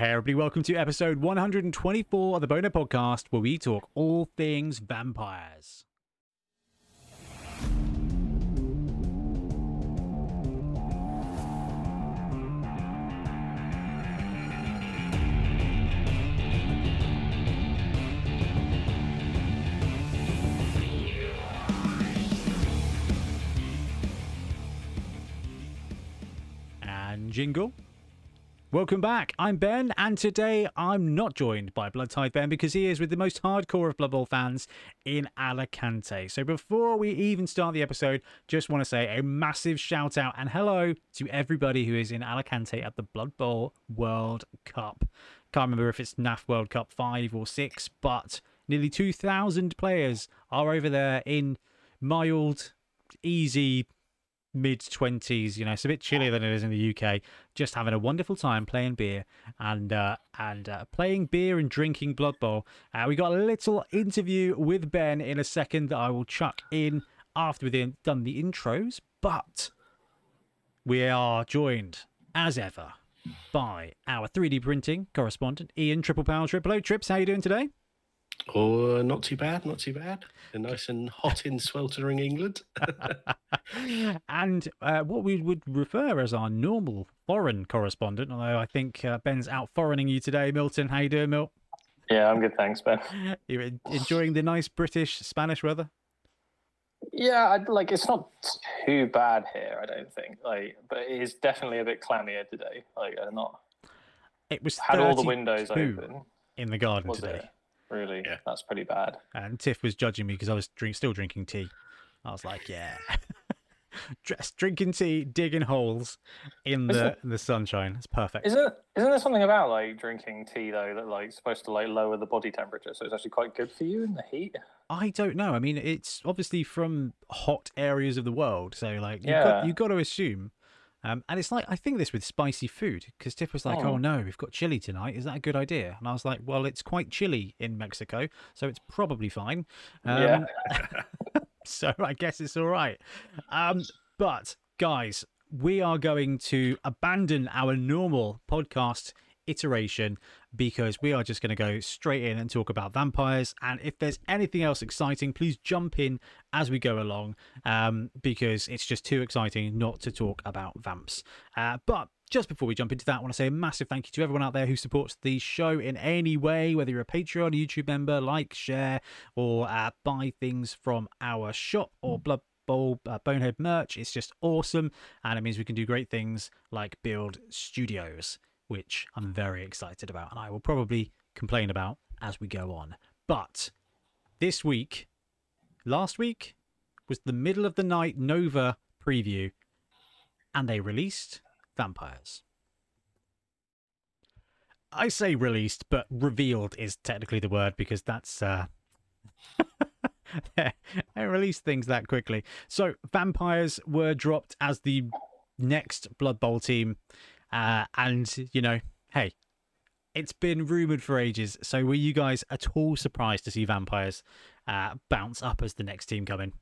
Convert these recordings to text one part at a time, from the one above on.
Hey, everybody, welcome to episode 124 of the Bonehead Podcast, where we talk all things vampires. And jingle. Welcome back. I'm Ben, and today I'm not joined by Blood Tithe Ben because he is with the most hardcore of Blood Bowl fans in Alicante. So before we even start the episode, just want to say a massive shout out and hello to everybody who is in Alicante at the Blood Bowl World Cup. Can't remember if it's NAF World Cup 5 or 6, but nearly 2,000 players are over there in mild, easy mid 20s you know it's a bit chillier than it is in the uk just having a wonderful time playing beer and uh, and uh, playing beer and drinking blood bowl. Uh, we got a little interview with ben in a second that i will chuck in after we've done the intros but we are joined as ever by our 3d printing correspondent ian triple power triple o. Trips how are you doing today Oh, not too bad, not too bad. Nice and hot in sweltering England. and uh, what we would refer as our normal foreign correspondent, although I think uh, Ben's out foreigning you today, Milton. How you doing, Milt? Yeah, I'm good, thanks, Ben. You're enjoying the nice British Spanish weather? Yeah, I, like it's not too bad here, I don't think. Like, but it is definitely a bit clammier today. Like, uh, not. It was had all the windows open in the garden today. it? Really, Yeah. that's pretty bad. And Tiff was judging me because I was drink, still drinking tea. I was like, yeah. Just drinking tea, digging holes in the in the sunshine. It's perfect. Isn't isn't there something about like drinking tea though that like supposed to like lower the body temperature, so it's actually quite good for you in the heat? I don't know. I mean, it's obviously from hot areas of the world, so like you Yeah. got you got to assume. Um, and it's like I think this with spicy food because Tiff was like, Oh. "Oh no, we've got chili tonight. Is that a good idea?" And I was like, "Well, it's quite chilly in Mexico, so it's probably fine." Um, Yeah. so I guess it's all right. Um, but guys, we are going to abandon our normal podcast iteration because we are just going to go straight in and talk about vampires. And if there's anything else exciting, please jump in as we go along um, because it's just too exciting not to talk about vamps. Uh, but just before we jump into that, I want to say a massive thank you to everyone out there who supports the show in any way, whether you're a Patreon, a YouTube member, like, share, or uh, buy things from our shop or Blood Bowl uh, Bonehead merch. It's just awesome, and it means we can do great things like build studios, which I'm very excited about, and I will probably complain about as we go on. But this week, last week, was the middle of the night Nova preview, and they released Vampires. I say released, but revealed is technically the word because that's uh I released things that quickly. So vampires were dropped as the next Blood Bowl team, uh, and you know, hey, it's been rumored for ages. So were you guys at all surprised to see vampires uh, bounce up as the next team coming?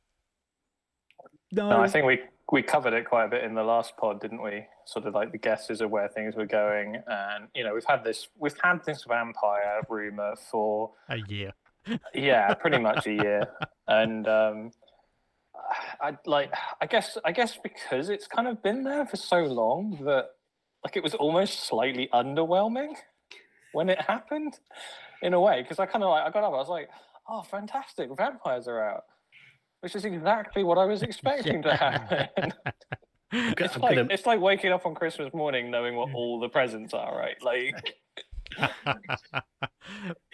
No, No, I think we we covered it quite a bit in the last pod, didn't we? Sort of like the guesses of where things were going, and you know we've had this we've had this vampire rumor for a year. yeah, pretty much a year, and um, I like I guess I guess because it's kind of been there for so long that like it was almost slightly underwhelming when it happened in a way because I kind of like I got up I was like oh fantastic vampires are out which is exactly what I was expecting to happen. it's I'm like gonna- it's like waking up on Christmas morning knowing what all the presents are, right? Like,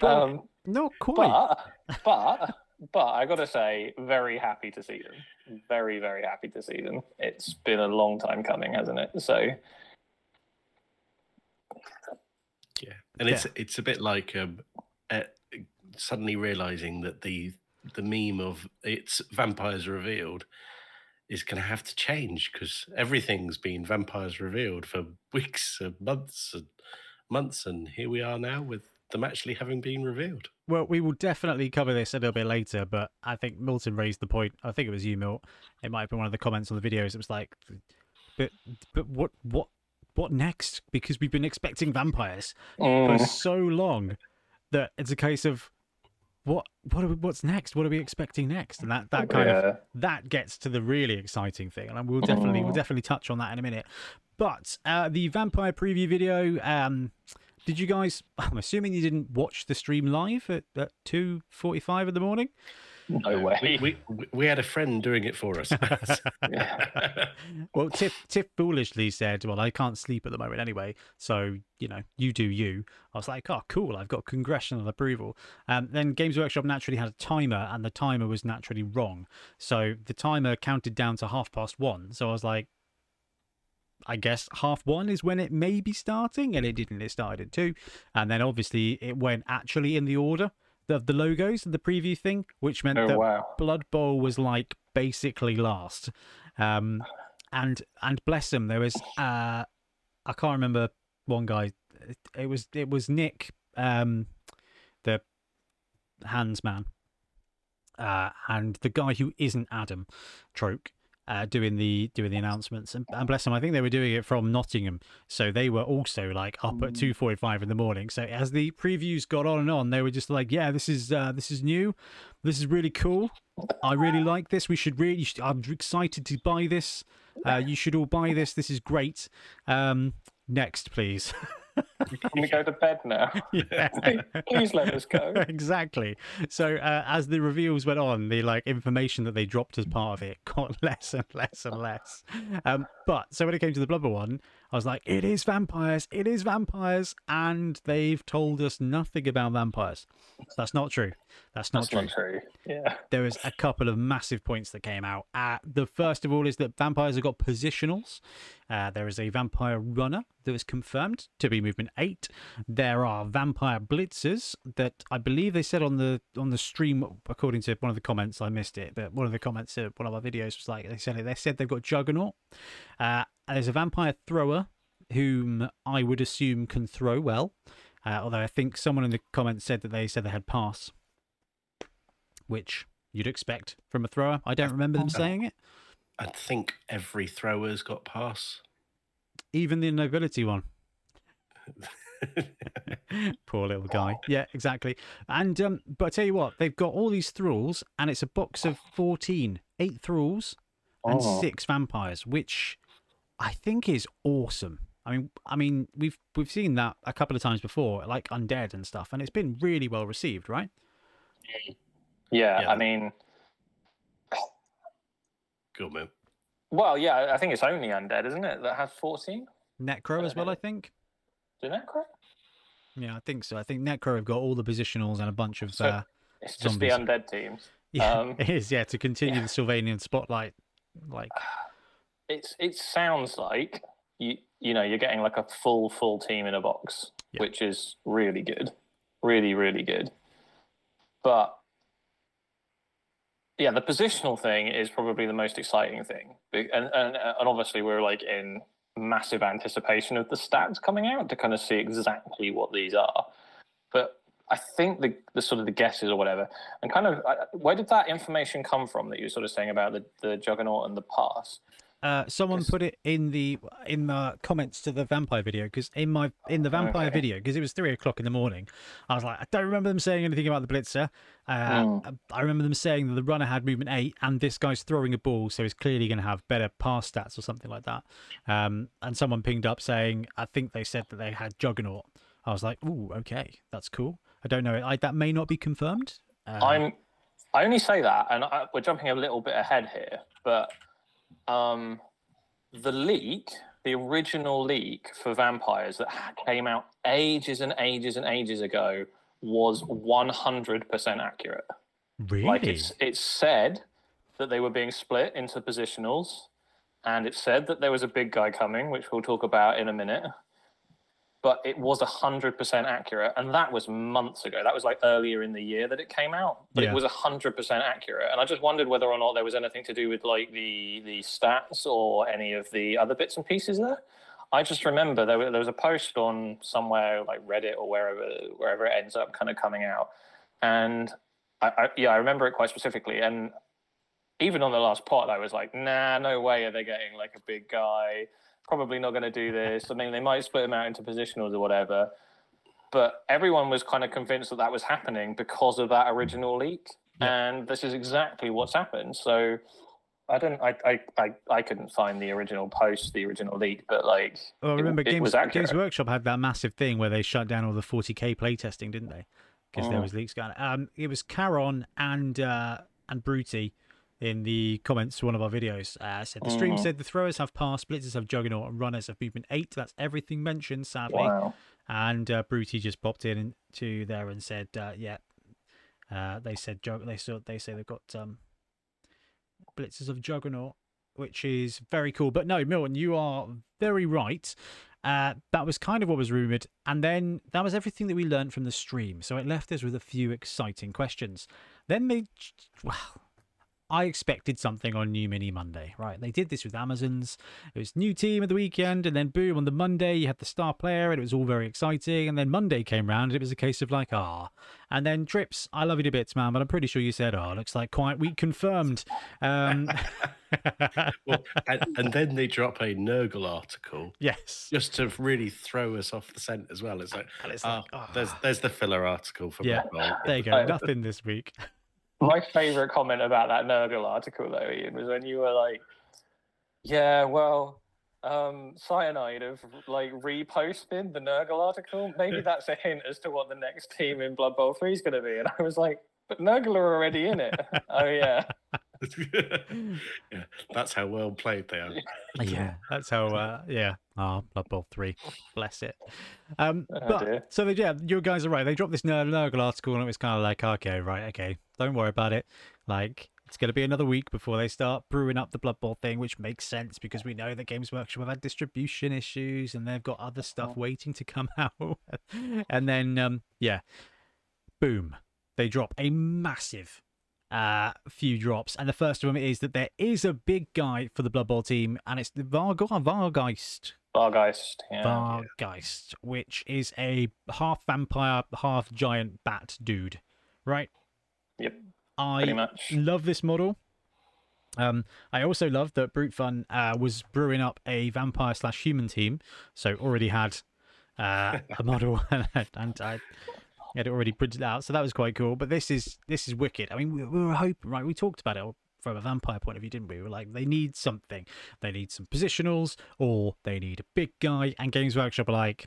Well, um, not quite. but but but I got to say, very happy to see them. Very very happy to see them. It's been a long time coming, hasn't it? So Yeah, and it's it's a bit like um, uh, suddenly realizing that the the meme of it's vampires revealed is going to have to change because everything's been vampires revealed for weeks and months and months, and here we are now with them actually having been revealed. Well, we will definitely cover this a little bit later, but I think Milton raised the point. I think it was you, Milt. It might have been one of the comments on the videos. It was like, but but what what what next? Because we've been expecting vampires Mm. for so long that it's a case of what what are we, what's next? What are we expecting next? And that that kind of that gets to the really exciting thing, and we'll definitely we'll Mm. definitely touch on that in a minute. But uh, the vampire preview video, um, did you guys? I'm assuming you didn't watch the stream live at, at two forty five in the morning. No way. We, we we- we had a friend doing it for us. Well, Tiff, Tiff foolishly said, "Well, I can't sleep at the moment anyway, so you know, you do you." I was like, "Oh, cool! I've got congressional approval." Um, then Games Workshop naturally had a timer, and the timer was naturally wrong. So the timer counted down to half past one. So I was like, "I guess half one is when it may be starting," and it didn't. It started at two, and then obviously it went actually in the order of the logos the preview thing, which meant Oh that wow. Blood Bowl was like basically last. Um, and and bless him, there was uh, I can't remember one guy. It, it was it was Nick, um, the hands man, uh, and the guy who isn't Adam Troke. Uh, doing the doing the announcements and, and bless them, I think they were doing it from Nottingham, so they were also like up at two forty five in the morning. So as the previews got on and on, they were just like, "Yeah, this is uh, this is new, this is really cool. I really like this. We should really. should- I'm excited to buy this. Uh, you should all buy this. This is great. Um, next, please. Can we go to bed now? Yeah. Please let us go. exactly. So uh, as the reveals went on, the like information that they dropped as part of it got less and less and less. Um, but so when it came to the Blood Bowl one, I was like, "It is vampires! It is vampires!" And they've told us nothing about vampires. That's not true. That's not That's true. not true. Yeah. there was a couple of massive points that came out. Uh, the first of all is that vampires have got positionals. Uh, there is a vampire runner that was confirmed to be movement eight. There are vampire blitzers that I believe they said on the on the stream, according to one of the comments. I missed it, but one of the comments of one of our videos was like they said. They said they've got Juggernaut. Uh, there's a vampire thrower whom I would assume can throw well. Uh, although I think someone in the comments said that they said they had pass which you'd expect from a thrower. I don't remember them saying it. I think every thrower's got pass. Even the nobility one. Poor little guy. Yeah, exactly. And um, but I tell you what, they've got all these thralls, and it's a box of 14, eight thralls and Oh. six vampires, which I think is awesome. I mean, I mean, we've we've seen that a couple of times before, like undead and stuff, and it's been really well received, right? Yeah. Yeah. I mean, Good man. well, yeah. I think it's only undead, isn't it? That has fourteen. Necro as well, I think. Isn't that correct? Yeah, I think so. I think Necro have got all the positionals and a bunch of. So- uh, It's just the undead teams. Yeah, Um, it is. Yeah, to continue yeah. the Sylvanian spotlight. Like, It's it sounds like you you know you're getting like a full full team in a box, Yeah. which is really good, really really good. But yeah, the positional thing is probably the most exciting thing, and and and obviously we're like in massive anticipation of the stats coming out to kind of see exactly what these are. But I think the the sort of the guesses or whatever, and kind of where did that information come from that you were sort of saying about the the juggernaut and the pass? Uh, someone Yes. put it in the in the comments to the vampire video because in my in the vampire Okay. video because it was three o'clock in the morning, I was like, I don't remember them saying anything about the blitzer. Uh, Mm. I remember them saying that the runner had movement eight, and this guy's throwing a ball, so he's clearly going to have better pass stats or something like that. Um, and someone pinged up saying, I think they said that they had juggernaut. I was like, ooh, okay, that's cool. I don't know. I, that may not be confirmed. Uh, I'm. I only say that, and I, we're jumping a little bit ahead here, but um, the leak, the original leak for vampires that came out ages and ages and ages ago, was 100% accurate. really. Like it's it's said that they were being split into positionals, and it said that there was a big guy coming, which we'll talk about in a minute. But it was hundred percent accurate, and that was months ago. That was like earlier in the year that it came out, but Yeah. it was hundred percent accurate. And I just wondered whether or not there was anything to do with like the the stats or any of the other bits and pieces there. I just remember there, there was a post on somewhere like Reddit or wherever wherever it ends up kind of coming out, and I, I, yeah, I remember it quite specifically. And even on the last pot, I was like, nah, no way are they getting like a big guy. Probably not going to do this. I mean, they might split them out into positionals or whatever. But everyone was kind of convinced that that was happening because of that original leak, Yeah. and this is exactly what's happened. So I don't, I, I, I, I couldn't find the original post, the original leak, but like, Well, it- remember it Games, was. Games Workshop had that massive thing where they shut down all the 40k playtesting, didn't they? Because there Oh. was leaks going. Um, it was Caron and uh, and Bruty in the comments to one of our videos. Uh, said the stream Mhm. said the throwers have passed, blitzers have juggernaut, and runners have movement eight. That's everything mentioned, sadly. wow. And uh, Bruty just popped in to there and said, uh, "Yeah, uh, they said jug- they saw they say they've got um, blitzers of Juggernaut, which is very cool." But no, Milton, you are very right. Uh, that was kind of what was rumored, and then that was everything that we learned from the stream. So it left us with a few exciting questions. Then they, well, I expected something on New Mini Monday, right? They did this with Amazons. It was new team of the weekend, and then boom, on the Monday, you had the star player, and it was all very exciting. And then Monday came round, and it was a case of like, ah. And then Trips, I love you to bits, man, but I'm pretty sure you said, oh, looks like quite week confirmed. Um, Well, and, and then they drop a Nurgle article yes. just to really throw us off the scent as well. It's like, And it's ah, like, ah. there's there's the filler article for Yeah. Blood There you go. Nothing this week. My favorite comment about that Nurgle article, though, Ian, was when you were like, "Yeah, well, um, Cyanide have like reposted the Nurgle article. Maybe that's a hint as to what the next team in Blood Bowl Three is going to be." And I was like, "But Nurgle are already in it." oh yeah, yeah, that's how well played they are. yeah, that's how. Uh, yeah, ah, Blood Bowl three, bless it. Um, Oh, but dear. so they, yeah, you guys are right. They dropped this Ner- Nurgle article, and it was kind of like, okay, right, okay, don't worry about it. Like, it's going to be another week before they start brewing up the Blood Bowl thing, which makes sense because we know that Games Workshop have had distribution issues, and they've got other stuff Oh. waiting to come out. and then, um, yeah, boom, they drop a massive uh, few drops, and the first of them is that there is a big guy for the Blood Bowl team, and it's the Varg- Vargheist. Bargeist. Yeah. Vargheist, which is a half vampire, half giant bat dude, right? Yep, I love this model. Um, I also love that Brute Fun uh, was brewing up a vampire slash human team, so already had uh, a model and I had it already printed out, so that was quite cool. But this is this is wicked. I mean, we, we were hoping, right? We talked about it from a vampire point of view, didn't we? We were like, they need something. They need some positionals, or they need a big guy. And Games Workshop are like,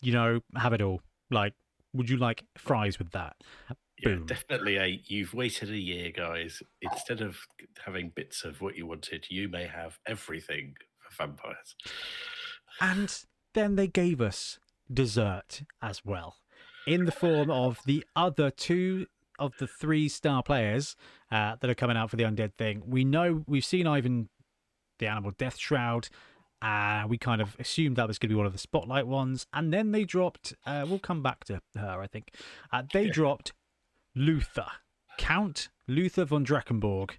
you know, have it all. Like, would you like fries with that? Yeah, Boom. definitely a. You've waited a year, guys. Instead of having bits of what you wanted, you may have everything for vampires. And then they gave us dessert as well, in the form of the other two of the three star players uh, that are coming out for the undead thing. We know we've seen Ivan, the animal Deathshroud. Uh, we kind of assumed that was going to be one of the spotlight ones, and then they dropped. Uh, we'll come back to her, I think. Uh, they Yeah. dropped Luthor, Count Luthor von Drakenborg,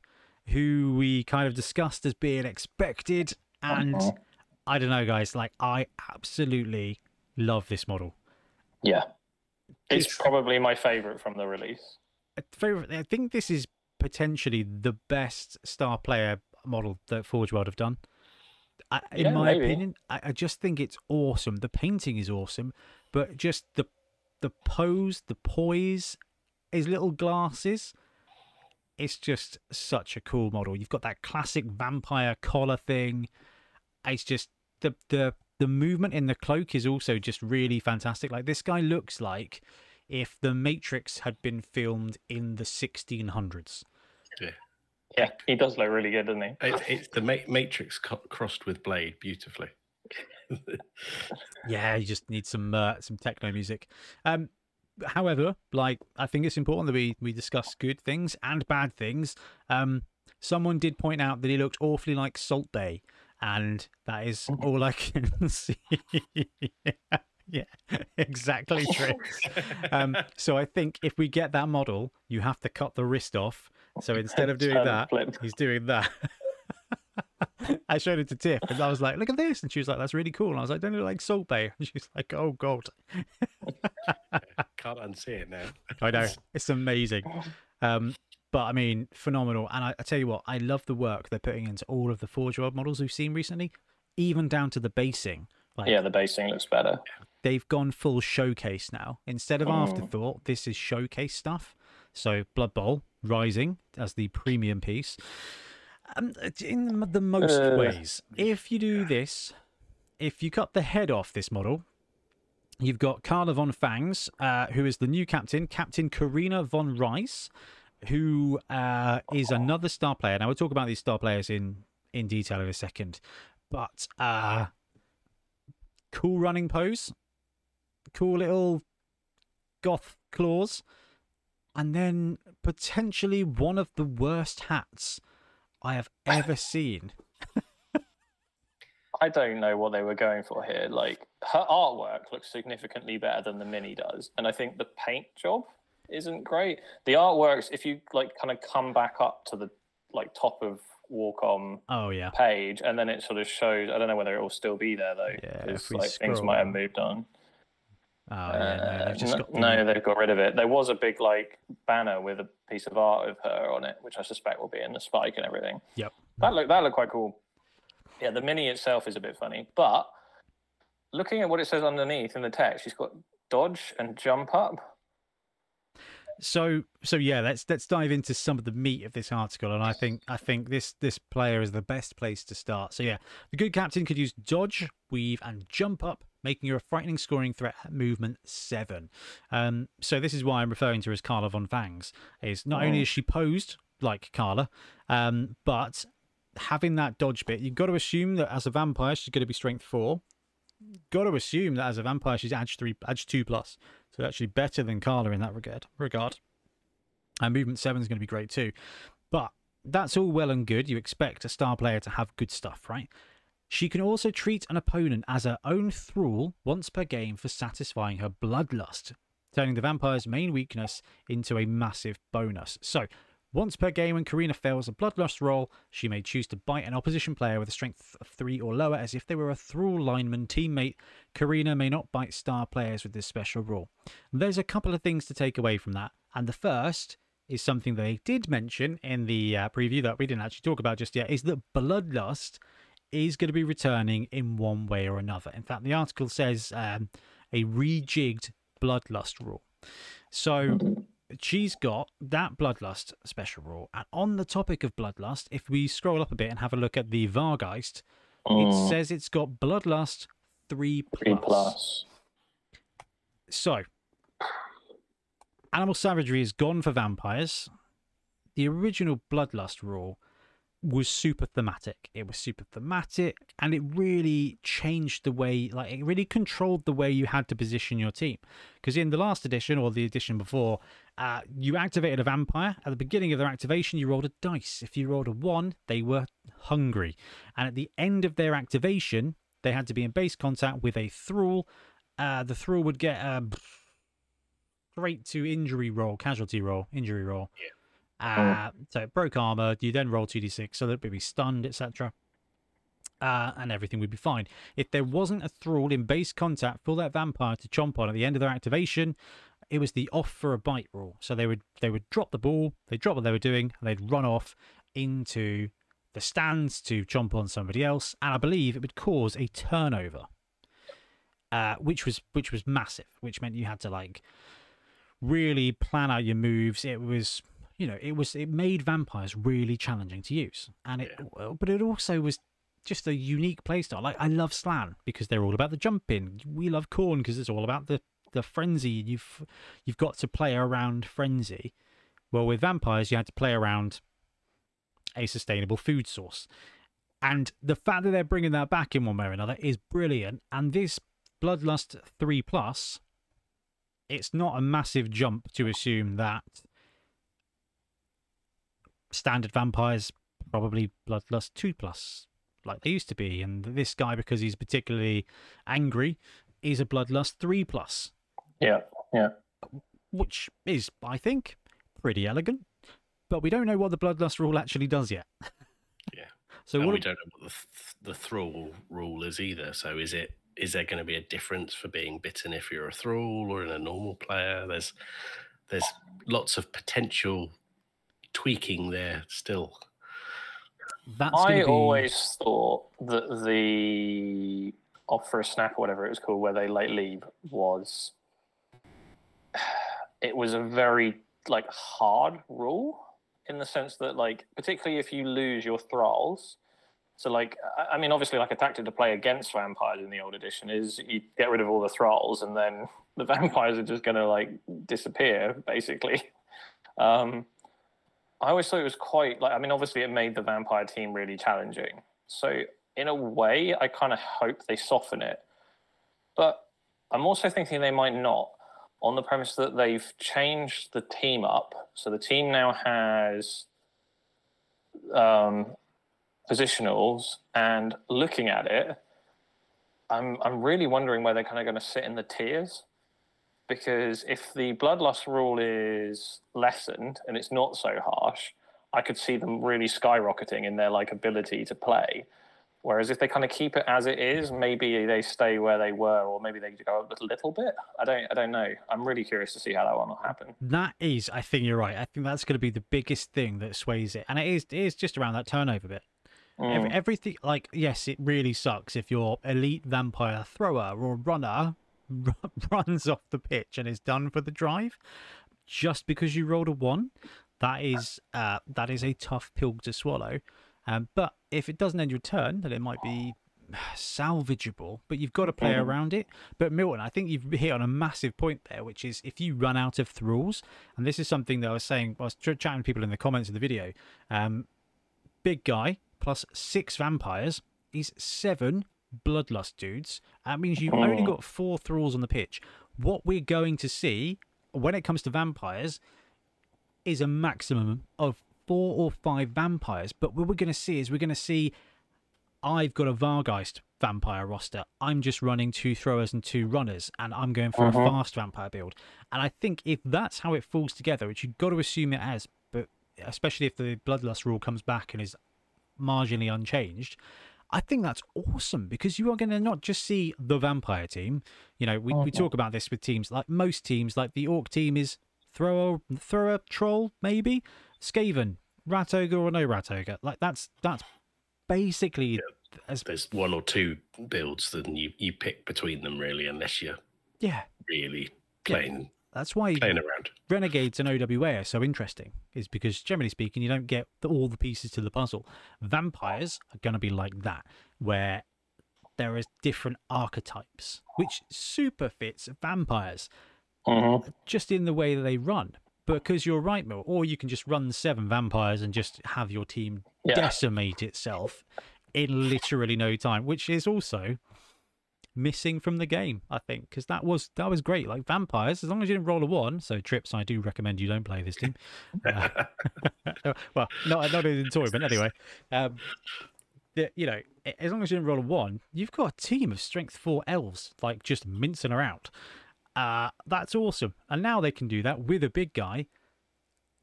who we kind of discussed as being expected, and Uh-huh. I don't know, guys. Like, I absolutely love this model. Yeah, it's It's- probably my favorite from the release. I favorite- I think this is potentially the best star player model that Forge World have done. I, in Yeah, my maybe. opinion, I, I just think it's awesome. The painting is awesome, but just the the pose, the poise, his little glasses. It's just such a cool model. You've got that classic vampire collar thing. It's just the the the movement in the cloak is also just really fantastic. Like this guy looks like if the Matrix had been filmed in the 1600s. Yeah, Yeah, he does look really good, doesn't he? It, it's the Ma- Matrix co- crossed with Blade beautifully. Yeah, you just need some uh, some techno music. Um, however, like I think it's important that we we discuss good things and bad things. Um, someone did point out that he looked awfully like Salt Bae, and that is all I can see. yeah, exactly true. Um, so I think if we get that model, you have to cut the wrist off. So instead of doing that, he's doing that. I showed it to Tiff, and I was like, "Look at this," and she was like, "That's really cool." And I was like, "Don't it look like Salt Bae?" And she's like, "Oh God." Can't unsee it now. I know it's amazing. Um, but I mean, phenomenal. And I, I tell you what, I love the work they're putting into all of the Forge World models we've seen recently. even down to the basing. Like, yeah, the basing looks better. they've gone full showcase now. Instead of Mm. afterthought, this is showcase stuff. So Blood Bowl Rising as the premium piece. Um, in the most Uh, ways, if you do this, if you cut the head off this model, you've got Carla von Fangs, uh, who is the new captain, Captain Karina von Riesz, who uh, is another star player. Now we'll talk about these star players in in detail in a second, but uh, cool running pose, cool little goth claws, and then potentially one of the worst hats I have ever seen. I don't know what they were going for here. Like her artwork looks significantly better than the mini does, and I think the paint job isn't great. The artworks, if you like, kind of come back up to the like top of Warcom Oh yeah, page, and then it sort of shows. I don't know whether it will still be there though, Yeah, because if like things might have moved on. oh yeah. No, Uh, they've just no, got the, no, they've got rid of it. There was a big like banner with a piece of art of her on it, which I suspect will be in the spike and everything. Yep. That looked that looked quite cool. Yeah, the mini itself is a bit funny, but looking at what it says underneath in the text, she's got dodge and jump up. So so yeah, let's let's dive into some of the meat of this article, and I think I think this this player is the best place to start. So yeah, the good captain could use dodge, weave, and jump up, making her a frightening scoring threat at movement seven. Um, so this is why I'm referring to her as Carla von Fangs. Is not only Oh. is she posed like Carla, um, but having that dodge bit, you've got to assume that as a vampire she's going to be strength four. Got to assume that as a vampire she's edge three, edge two plus. So actually better than Carla in that regard. Regard. And movement seven is going to be great too. But that's all well and good. You expect a star player to have good stuff, right? She can also treat an opponent as her own thrall once per game for satisfying her bloodlust, turning the vampire's main weakness into a massive bonus. So, once per game, when Karina fails a bloodlust roll, she may choose to bite an opposition player with a strength of three or lower as if they were a thrall lineman teammate. Karina may not bite star players with this special rule. There's a couple of things to take away from that, and the first is something they did mention in the uh, preview that we didn't actually talk about just yet is that bloodlust is going to be returning in one way or another. In fact, the article says um, a rejigged bloodlust rule. So she's got that bloodlust special rule. And on the topic of bloodlust, if we scroll up a bit and have a look at the Vargheist, it Mm, says it's got bloodlust 3 plus. three plus. So, animal savagery is gone for vampires. The original bloodlust rule was super thematic. It was super thematic, and it really changed the way, like, it really controlled the way you had to position your team. Because in the last edition, or the edition before, uh, you activated a vampire. At the beginning of their activation, you rolled a dice. If you rolled a one, they were hungry. And at the end of their activation, they had to be in base contact with a thrall. Uh, the thrall would get a straight to injury roll, casualty roll, injury roll. Uh, so it broke armor. You then roll 2d6 so that it would be stunned, etc. Uh, and everything would be fine. If there wasn't a thrall in base contact for that vampire to chomp on at the end of their activation, it was the off for a bite rule. So they would they would drop the ball, they drop what they were doing, and they'd run off into the stands to chomp on somebody else. And I believe it would cause a turnover, uh, which was which was massive. Which meant you had to like really plan out your moves. It was you know it was it made vampires really challenging to use, and it but it also was just a unique playstyle. Like I love Slann because they're all about the jumping. We love Khorne because it's all about the the frenzy. You've you've got to play around frenzy. Well, with vampires, you had to play around a sustainable food source, and the fact that they're bringing that back in one way or another is brilliant. And this Bloodlust three plus, it's not a massive jump to assume that standard vampires probably Bloodlust two plus like they used to be, and this guy because he's particularly angry is a Bloodlust three plus, Yeah, yeah. which is I think pretty elegant. But we don't know what the Bloodlust rule actually does yet. Yeah. So and what? we don't know what the, th- the thrall rule is either. So is it is there going to be a difference for being bitten if you're a thrall or in a normal player? There's there's lots of potential tweaking there still. That's I be... always thought that the off for a snap or whatever it was called, where they like leave, was it was a very like hard rule in the sense that like particularly if you lose your thralls. So like I mean obviously like a tactic to play against vampires in the old edition is you get rid of all the thralls and then the vampires are just gonna like disappear basically. Um, I always thought it was quite like I mean obviously it made the vampire team really challenging. So in a way I kind of hope they soften it. But I'm also thinking they might not on the premise that they've changed the team up. So the team now has um, positionals, and looking at it, I'm I'm really wondering where they're kind of going to sit in the tiers because if the bloodlust rule is lessened and it's not so harsh, I could see them really skyrocketing in their like ability to play. Whereas if they kind of keep it as it is, maybe they stay where they were, or maybe they go up a little bit. I don't, I don't know. I'm really curious to see how that one will happen. That is, I think you're right. I think that's going to be the biggest thing that sways it, and it is, it is just around that turnover bit. Mm. Every, everything, like yes, it really sucks if your elite vampire thrower or runner runs off the pitch and is done for the drive just because you rolled a one. That is uh, that is a tough pill to swallow. Um, but if it doesn't end your turn, then it might be salvageable, but you've got to play mm-hmm. around it. But Milton, I think you've hit on a massive point there, which is if you run out of thralls, and this is something that I was saying, I was chatting to people in the comments of the video. Um, big guy plus six vampires is seven bloodlust dudes. That means you've only mm. got four thralls on the pitch. What we're going to see when it comes to vampires is a maximum of four or five vampires. But what we're going to see is we're going to see I've got a Vargheist vampire roster. I'm just running two throwers and two runners, and I'm going for uh-huh. a fast vampire build. And I think if that's how it falls together, which you've got to assume it has, but especially if the Bloodlust rule comes back and is marginally unchanged, I think that's awesome because you are going to not just see the vampire team. You know, we, we uh-huh. talk about this with teams like most teams, like the Orc team is throw a throw a troll, maybe. Skaven, rat ogre or no rat ogre. Like that's that's basically yeah. as there's one or two builds, then you you pick between them really, unless you're yeah really playing. That's why playing around. Renegades and OWA are so interesting, is because generally speaking, you don't get the, all the pieces to the puzzle. Vampires are going to be like that, where there is different archetypes, which super fits vampires, mm-hmm. just in the way that they run because you're right, Mill. Or you can just run seven vampires and just have your team yeah. decimate itself in literally no time, which is also missing from the game, I think, because that was that was great. Like vampires, as long as you didn't roll a one. So trips, I do recommend you don't play this team. Uh, well, not not in the tournament anyway. Um, the, you know, as long as you didn't roll a one, you've got a team of strength four elves like just mincing around. Uh, that's awesome. And now they can do that with a big guy.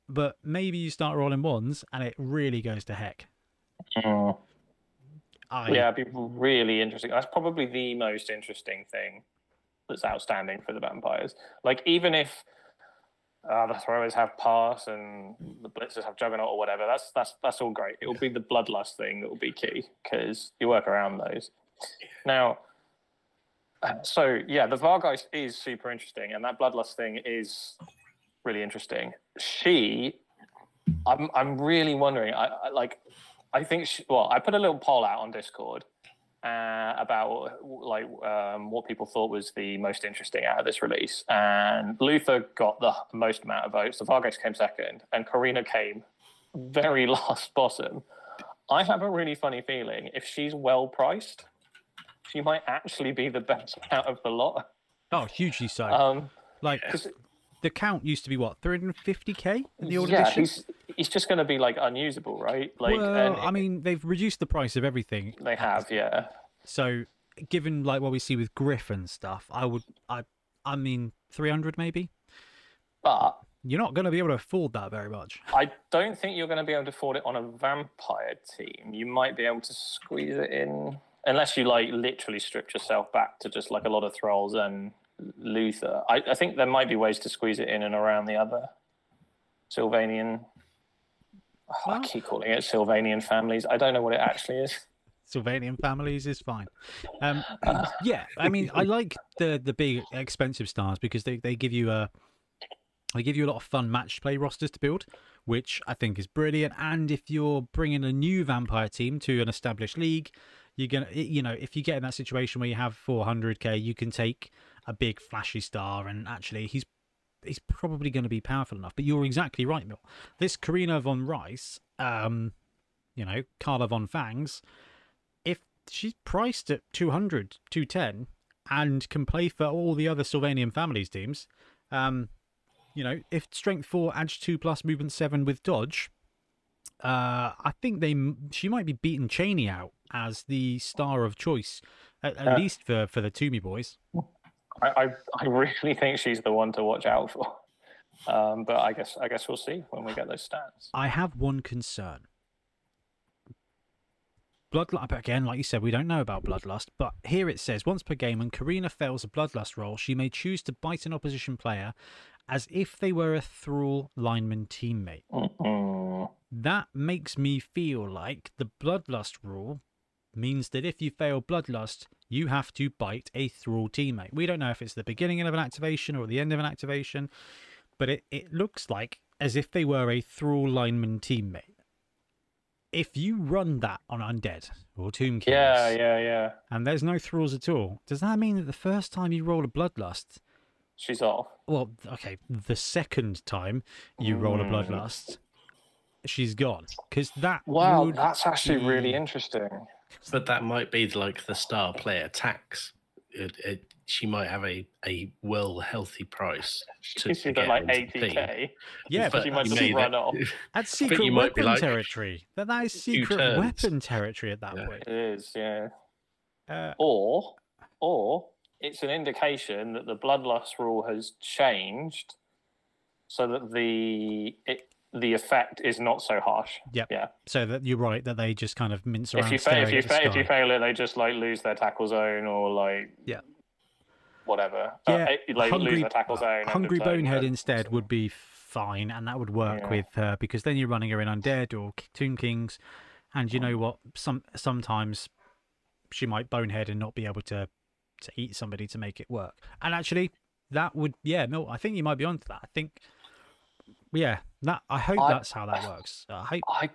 But maybe you start rolling ones and it really goes to heck. Mm. I... Yeah, it'd be really interesting. That's probably the most interesting thing that's outstanding for the vampires. Like, even if uh, the throwers have pass and the blitzers have juggernaut or whatever, that's that's that's all great. It will be the bloodlust thing that will be key because you work around those. Now, so yeah, the Vargheist is super interesting, and that bloodlust thing is really interesting. She, I'm I'm really wondering. I, I like, I think she, well, I put a little poll out on Discord uh, about like um, what people thought was the most interesting out of this release, and Luthor got the most amount of votes. The Vargas came second, and Karina came very last bottom. I have a really funny feeling if she's well priced she might actually be the best out of the lot. Oh, hugely so. Um, like the count used to be what 350k in the old yeah, he's just going to be like unusable, right? Like, well, I mean, they've reduced the price of everything. They have, yeah. So, given like what we see with Griff and stuff, I would, I, I mean, 300 maybe. But you're not going to be able to afford that very much. I don't think you're going to be able to afford it on a vampire team. You might be able to squeeze it in unless you like literally stripped yourself back to just like a lot of thralls and Luthor. I, I think there might be ways to squeeze it in and around the other Sylvanian Oh, I keep calling it Sylvanian families. I don't know what it actually is. Sylvanian families is fine. Um, yeah, I mean, I like the the big expensive stars because they, they give you a they give you a lot of fun match play rosters to build, which I think is brilliant. And if you're bringing a new vampire team to an established league, you're gonna you know if you get in that situation where you have 400k, you can take a big flashy star and actually he's he's probably going to be powerful enough. But you're exactly right, Mill. This Karina von Riesz, um, you know, Carla von Fangs, if she's priced at 200, 210, and can play for all the other Sylvanian families teams, um, you know, if strength four, edge two plus, movement seven with dodge, uh, I think they she might be beating Cheney out as the star of choice, at, at Yeah. least for for the Toomey boys. I, I, I really think she's the one to watch out for. Um, but I guess I guess we'll see when we get those stats. I have one concern. Bloodlust, again, like you said, we don't know about Bloodlust, but here it says once per game, when Karina fails a Bloodlust roll, she may choose to bite an opposition player as if they were a Thrall lineman teammate. Mm-mm. That makes me feel like the Bloodlust rule means that if you fail Bloodlust, you have to bite a Thrall teammate. We don't know if it's the beginning of an activation or the end of an activation, but it, it looks like as if they were a Thrall lineman teammate. If you run that on Undead or Tomb Kings, Yeah, yeah, yeah. and there's no Thralls at all, does that mean that the first time you roll a Bloodlust, She's off. well, okay, the second time you roll a Mm. Bloodlust, she's gone? Because that Wow, would that's actually really interesting. But that might be like the star player tax. It, it, she might have a, a well healthy price. To, She's to at get like eighty k. Yeah, but but she might you just run then- off. That's secret you might weapon like, territory. That that is secret weapon territory at that Yeah. point. It is, yeah. Uh, Or, or it's an indication that the bloodlust rule has changed, so that the it, the effect is not so harsh. Yep. Yeah. so that you're right that they just kind of mince around. If you fail, if you fail, if you fail it, they just like lose their tackle zone or like Yeah. whatever. Yeah, uh, like lose hungry, their tackle zone. hungry bonehead instead would be fine, and that would work Yeah. with her because then you're running her in undead or Tomb Kings, and you know what? Some sometimes she might bonehead and not be able to to eat somebody to make it work. And actually, that would yeah, no, I think you might be onto that. I think yeah, that I hope I- that's how that works. I hope. I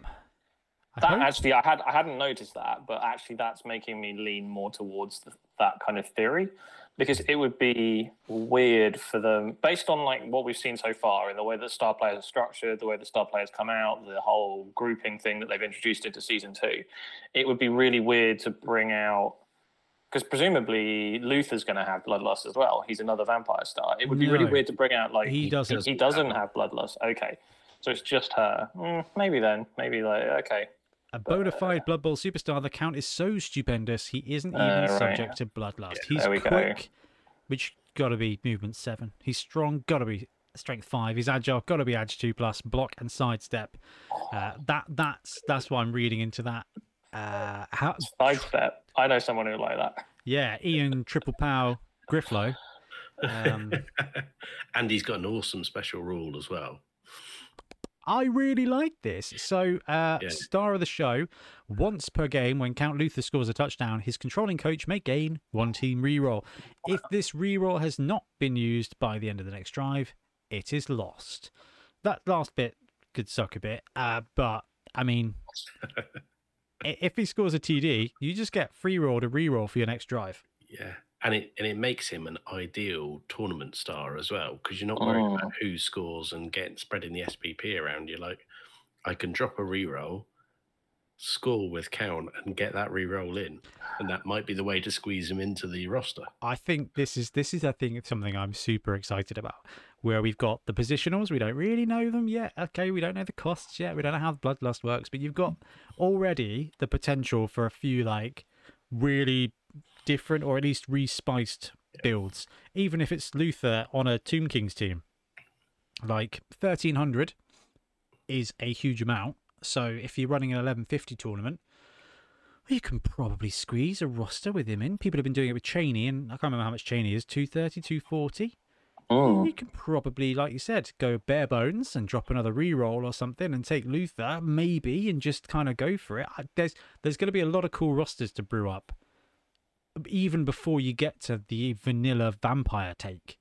I that hope actually I had I hadn't noticed that, but actually that's making me lean more towards the, that kind of theory because it would be weird for them based on like what we've seen so far in the way that star players are structured, the way the star players come out, the whole grouping thing that they've introduced into season two. It would be really weird to bring out because presumably Luthor's going to have bloodlust as well. He's another vampire star. It would be really weird to bring out like He doesn't. He doesn't have bloodlust. Okay, so it's just her. Mm, maybe then, maybe like okay. A bona fide Blood Bowl superstar, the count is so stupendous he isn't even Uh, right. subject to bloodlust. He's there we go. quick, which got to be movement seven. He's strong, got to be strength five. He's agile, got to be edge two plus, block and sidestep. Uh, that that's that's what I'm reading into that. Uh, how? Sidestep. I know someone who would like that. Yeah, Ian Triple Pow Grifflow. Um, and he's got an awesome special rule as well. I really like this. So, uh, Yeah. star of the show, once per game, when Count Luthor scores a touchdown, his controlling coach may gain one team reroll. If this reroll has not been used by the end of the next drive, it is lost. That last bit could suck a bit, uh, but I mean, if he scores a TD, you just get free roll to reroll for your next drive. Yeah. And it and it makes him an ideal tournament star as well because you're not worried Mm. about who scores and getting spreading the SPP around. You're like, I can drop a reroll, score with count, and get that reroll in, and that might be the way to squeeze him into the roster. I think this is this is I think something I'm super excited about. Where we've got the positionals, we don't really know them yet. Okay, we don't know the costs yet. We don't know how the bloodlust works, but you've got already the potential for a few like really different or at least respiced builds. Even if it's Luthor on a Tomb Kings team, like thirteen hundred is a huge amount. So if you're running an eleven fifty tournament, you can probably squeeze a roster with him in. People have been doing it with Cheney, and I can't remember how much Cheney is 230, 240. Mm. you can probably, like you said, go bare bones and drop another re-roll or something, and take Luthor maybe, and just kind of go for it. There's there's going to be a lot of cool rosters to brew up, even before you get to the vanilla vampire take.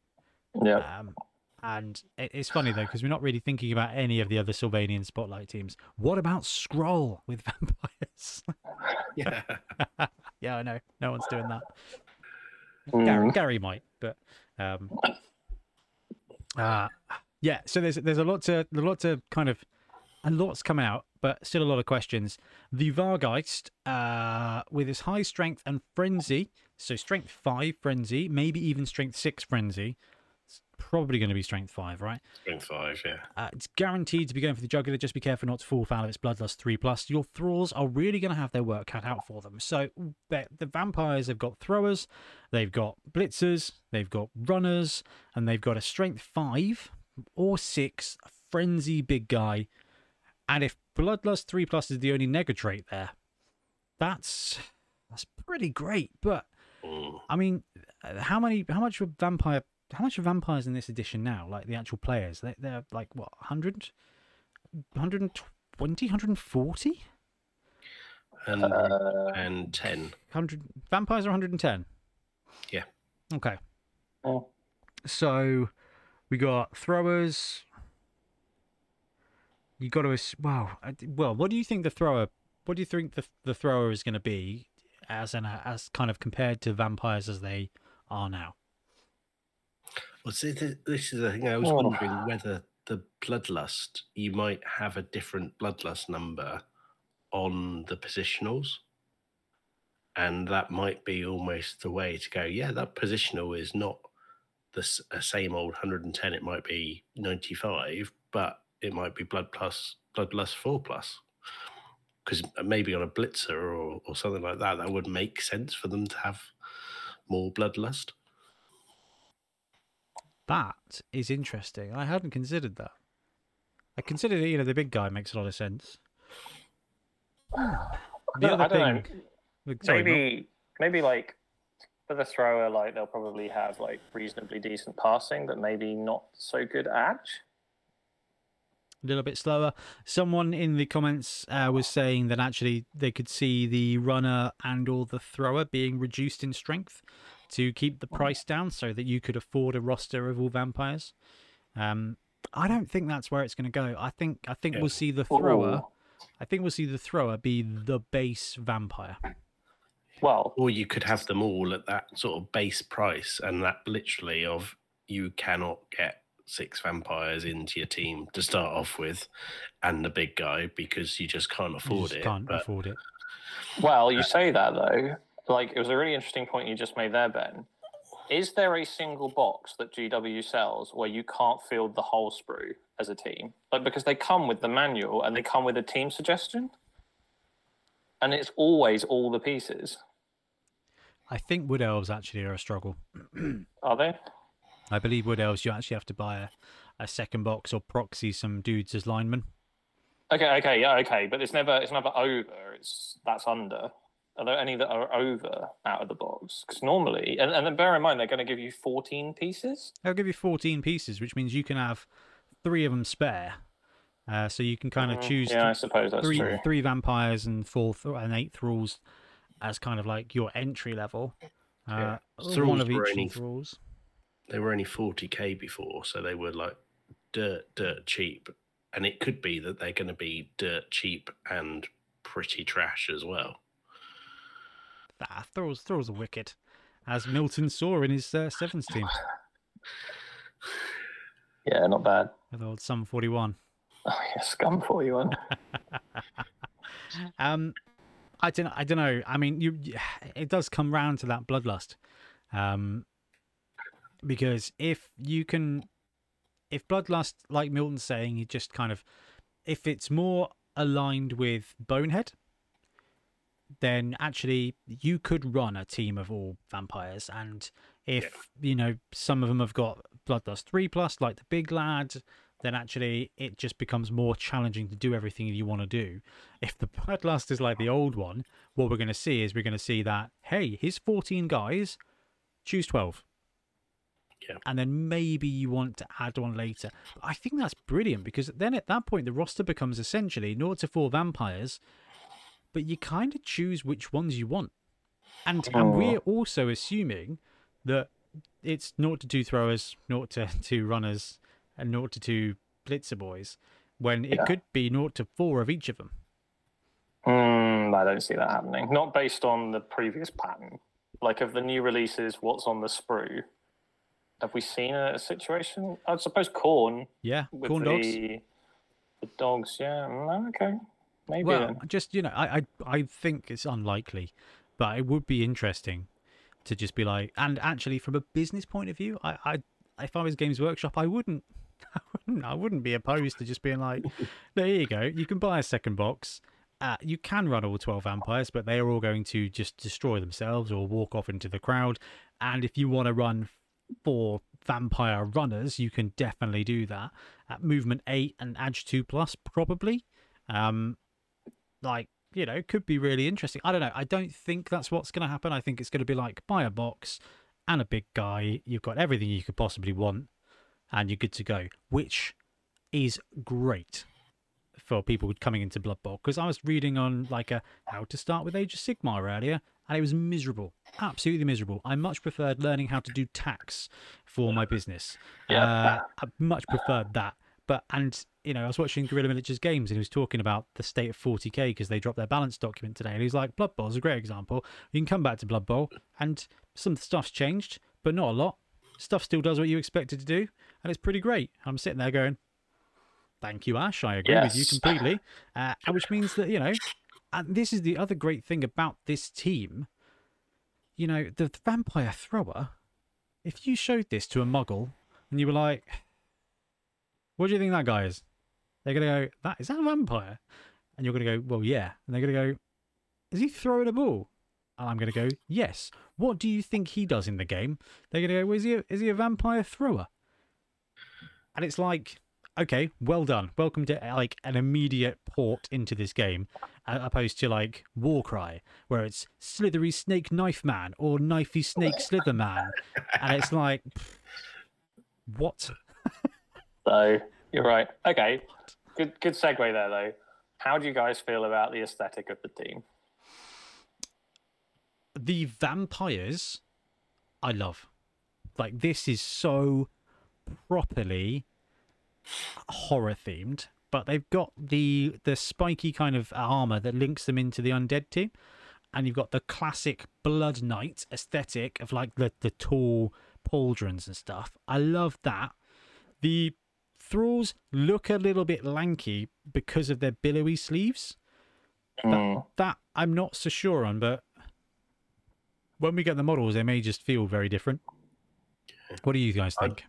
Yeah. Um, and it- it's funny though because we're not really thinking about any of the other Sylvanian spotlight teams. What about Scroll with vampires? Yeah. yeah, I know. No one's doing that. Gary, Mm. Gary might, but um, uh, yeah. So there's there's a lot to a lot to kind of a lot's come out, but still a lot of questions. The Vargheist, uh, with his high strength and frenzy, so strength five frenzy, maybe even strength six frenzy. It's probably going to be strength five, right? Strength five, yeah. Uh, it's guaranteed to be going for the jugular. Just be careful not to fall foul of its bloodlust three plus. Your thralls are really going to have their work cut out for them. So the the vampires have got throwers, they've got blitzers, they've got runners, and they've got a strength five or six frenzy big guy. And if bloodlust three plus is the only nega trait there, that's that's pretty great. But Mm. I mean, how many? How much of vampire? How much are vampires in this edition now? Like the actual players, they, they're like what 100, 120, 140, And Uh, and ten. 100 vampires are 110. Yeah. Okay, oh. so we got throwers. You got to ass- wow. Well, what do you think the thrower? What do you think the the thrower is going to be as an as kind of compared to vampires as they are now? Well, see, this is the thing. I was Oh. wondering whether the bloodlust you might have a different bloodlust number on the positionals, and that might be almost the way to go. Yeah, that positional is not the same old 110. It might be 95, but it might be blood plus bloodlust four plus. Because maybe on a blitzer or, or something like that, that would make sense for them to have more bloodlust. That is interesting. I hadn't considered that. I considered that, you know, the big guy makes a lot of sense. The other I don't know. thing, Look, sorry, not- maybe maybe like for the thrower, like they'll probably have like reasonably decent passing, but maybe not so good edge. A little bit slower. Someone in the comments uh, was saying that actually they could see the runner and or the thrower being reduced in strength to keep the price down, so that you could afford a roster of all vampires. Um, I don't think that's where it's going to go. I think I think Yeah. we'll see the thrower. Ooh. I think we'll see the thrower be the base vampire. Well, Or you could have them all at that sort of base price, and that literally of you cannot get six vampires into your team to start off with, and the big guy because you just can't You afford just it. can't but afford it. well, you say that though. Like it was a really interesting point you just made there, Ben. Is there a single box that GW sells where you can't field the whole sprue as a team? Like because they come with the manual and they come with a team suggestion, and it's always all the pieces. I think wood elves actually are a struggle. Are they? I believe wood elves you actually have to buy a, a second box or proxy some dudes as linemen. Okay, okay, yeah, okay, but it's never it's never over. It's that's under. Are there any that are over out of the box? Because normally, and, and then bear in mind they're going to give you fourteen pieces. They'll give you 14 pieces, which means you can have three of them spare. Uh, so you can kind of Mm, choose Yeah, I suppose that's three true. three vampires and four th- and eight thralls as kind of like your entry level. Uh, Yeah. one of each were of thralls. They were only 40k before, so they were like dirt, dirt cheap. And it could be that they're going to be dirt cheap and pretty trash as well. Ah, throws throws are wicked, as Milton saw in his uh, sevens team Yeah, not bad. with old Sum 41. Oh yeah, scum for you, one. Um, I don't. I don't know. I mean, you. It does come round to that bloodlust, um, because if you can, if bloodlust, like Milton's saying, you just kind of, if it's more aligned with Bonehead, then actually you could run a team of all vampires, and if you know some of them have got bloodlust three plus, like the big lad, then actually it just becomes more challenging to do everything you want to do. If the bloodlust is like the old one, what we're going to see is we're going to see that hey, here's 14 guys, choose 12. Yeah. And then maybe you want to add one later. I think that's brilliant because then at that point the roster becomes essentially 0 to 4 vampires, but you kind of choose which ones you want. And and we're also assuming that it's 0 to 2 throwers, 0 to 2 runners, and 0 to 2 blitzer boys, when it Yeah. could be 0 to 4 of each of them. Hmm, I don't see that happening. Not based on the previous pattern. Like of the new releases, what's on the sprue? Have we seen a, a situation? I suppose corn Yeah, with corn dogs. the the dogs. Yeah. mm, Okay. Maybe. Well, then. just you know, I, I I think it's unlikely, but it would be interesting to just be like, and actually, from a business point of view, I, I if I was Games Workshop, I wouldn't, I wouldn't, I wouldn't be opposed to just being like, there you go, you can buy a second box. Uh, you can run all 12 vampires, but they are all going to just destroy themselves or walk off into the crowd. And if you want to run four vampire runners, you can definitely do that. At movement 8 and edge 2 plus, probably. Um, like you know could be really interesting. I don't know. I don't think that's what's going to happen. I think it's going to be like buy a box and a big guy. You've got everything you could possibly want and you're good to go which is great for people coming into blood bowl. Because i was reading on like a how to start with age of sigmar earlier and it was miserable absolutely miserable i much preferred learning how to do tax for my business Yeah. uh, i much preferred that but and you know, I was watching Guerrilla Miniatures Games and he was talking about the state of 40k because they dropped their balance document today, and he's like, Blood Bowl is a great example. You can come back to Blood Bowl, and some stuff's changed, but not a lot. Stuff still does what you expect it to do, and it's pretty great. I'm sitting there going, "Thank you, Ash. I agree with you completely." Uh, which means that you know, and this is the other great thing about this team. You know, the, vampire thrower. If you showed this to a Muggle and you were like, "What do you think that guy is?" They're gonna go, "That is that a vampire?" And you're gonna go, "Well, yeah." And they're gonna go, "Is he throwing a ball?" And I'm gonna go, "Yes." What do you think he does in the game? They're gonna go, well, "Is he a, is he a vampire thrower?" And it's like, okay, well done. Welcome to like an immediate port into this game, opposed to like Warcry, where it's slithery snake knife man or knifey snake slither man, and it's like, what? So you're right. Okay. Good good segue there though. How do you guys feel about the aesthetic of the team? the vampires I love. Like this is so properly horror themed, but they've got the the spiky kind of armor that links them into the undead team. And you've got the classic Blood Knight aesthetic of like the, the tall pauldrons and stuff. I love that. The thralls look a little bit lanky because of their billowy sleeves Hmm. that I'm not so sure on, but when we get the models, they may just feel very different. What do you guys think?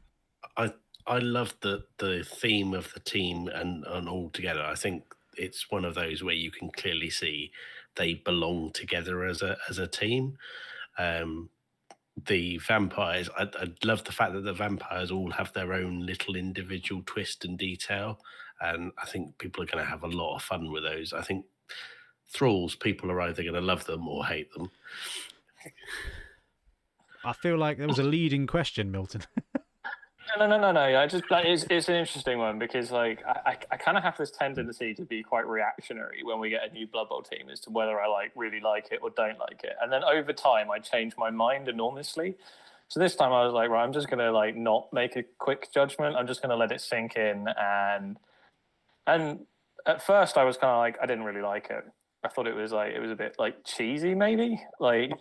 I I love the the theme of the team and and all together. I think it's one of those where you can clearly see they belong together as a as a team. Um, the vampires, I, I love the fact that the vampires all have their own little individual twist and detail, and I think people are going to have a lot of fun with those. I think thralls, people are either going to love them or hate them. I feel like there was a leading question, Milton. No, no, no, no. I just like, it's it's an interesting one because like I, I, I kind of have this tendency to be quite reactionary when we get a new Blood Bowl team as to whether I like really like it or don't like it, and then over time I change my mind enormously. So this time I was like, right, I'm just gonna like not make a quick judgment. I'm just gonna let it sink in, and and at first I was kind of like I didn't really like it. I thought it was like it was a bit like cheesy, maybe like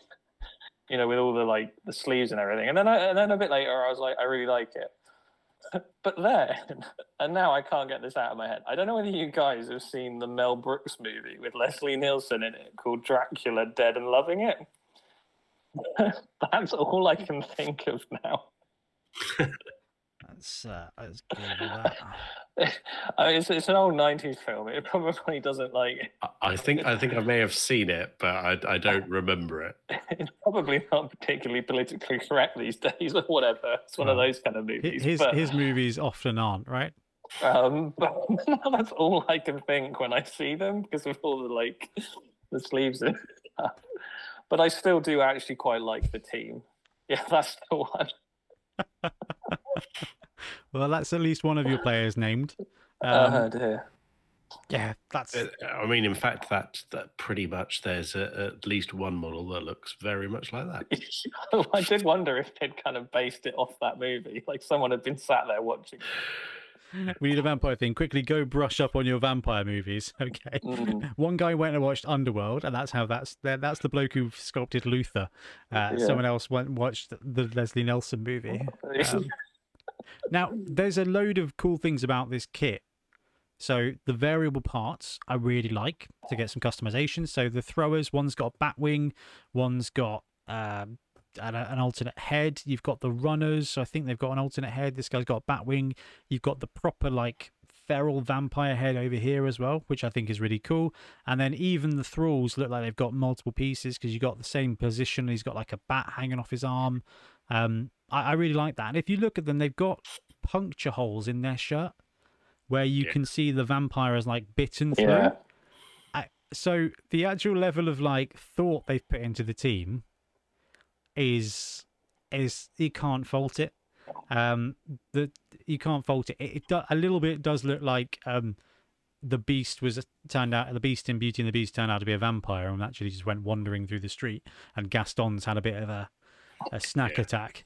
you know with all the like the sleeves and everything. And then I, and then a bit later I was like I really like it. But then, and now I can't get this out of my head. I don't know whether you guys have seen the Mel Brooks movie with Leslie Nielsen in it called Dracula Dead and Loving It. That's all I can think of now. That's uh, that's good that. I mean, it's, it's an old 90s film. It probably doesn't like, I, I think I think I may have seen it, but I, I don't remember it. it's probably not particularly politically correct these days or whatever. It's one of those kind of movies. His but, his movies often aren't right. Um, but that's all I can think when I see them because of all the like the sleeves and stuff. But I still do actually quite like the team. Yeah, that's the one. Well, that's at least one of your players named. Um, Um, oh dear. yeah, that's Uh, I mean, in fact, that that pretty much there's a, at least one model that looks very much like that. I did wonder if they'd kind of based it off that movie, like someone had been sat there watching. we need a vampire thing. Quickly go brush up on your vampire movies. Okay. Mm. One guy went and watched Underworld, and that's how that's that- that's the bloke who sculpted Luthor. Uh, Yeah. Someone else went and watched the Leslie Nielsen movie. Um, now, there's a load of cool things about this kit. So the variable parts I really like to get some customization. So the throwers, one's got bat wing, one's got um, an, an alternate head. You've got the runners. So I think they've got an alternate head. This guy's got a bat wing. You've got the proper like feral vampire head over here as well, which I think is really cool. And then even the thralls look like they've got multiple pieces because you got the same position. He's got like a bat hanging off his arm. Um, I, I really like that. And if you look at them, they've got puncture holes in their shirt where you Yeah. can see the vampire is like bitten through. yeah. I, so the actual level of like thought they've put into the team is is you can't fault it. Um, the you can't fault it. It, it do, a little bit does look like um, the beast was turned out the beast in Beauty and the Beast turned out to be a vampire and actually just went wandering through the street. And Gaston's had a bit of a a snack Yeah. attack,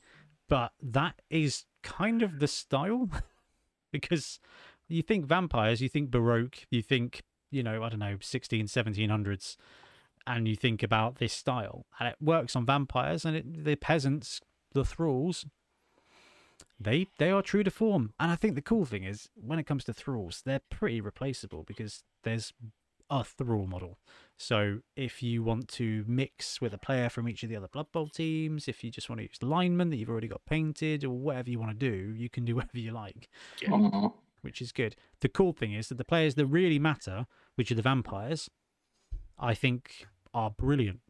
but that is kind of the style because you think vampires, you think Baroque, you think, you know, I don't know, 16, 1700s, and you think about this style. And it works on vampires, and it, the peasants, the thralls, they they are true to form. And I think the cool thing is, when it comes to thralls, they're pretty replaceable because there's a thrall model. So if you want to mix with a player from each of the other Blood Bowl teams, if you just want to use the linemen that you've already got painted, or whatever you want to do, you can do whatever you like Mhm. which is good. The cool thing is that the players that really matter, which are the vampires, I think are brilliant.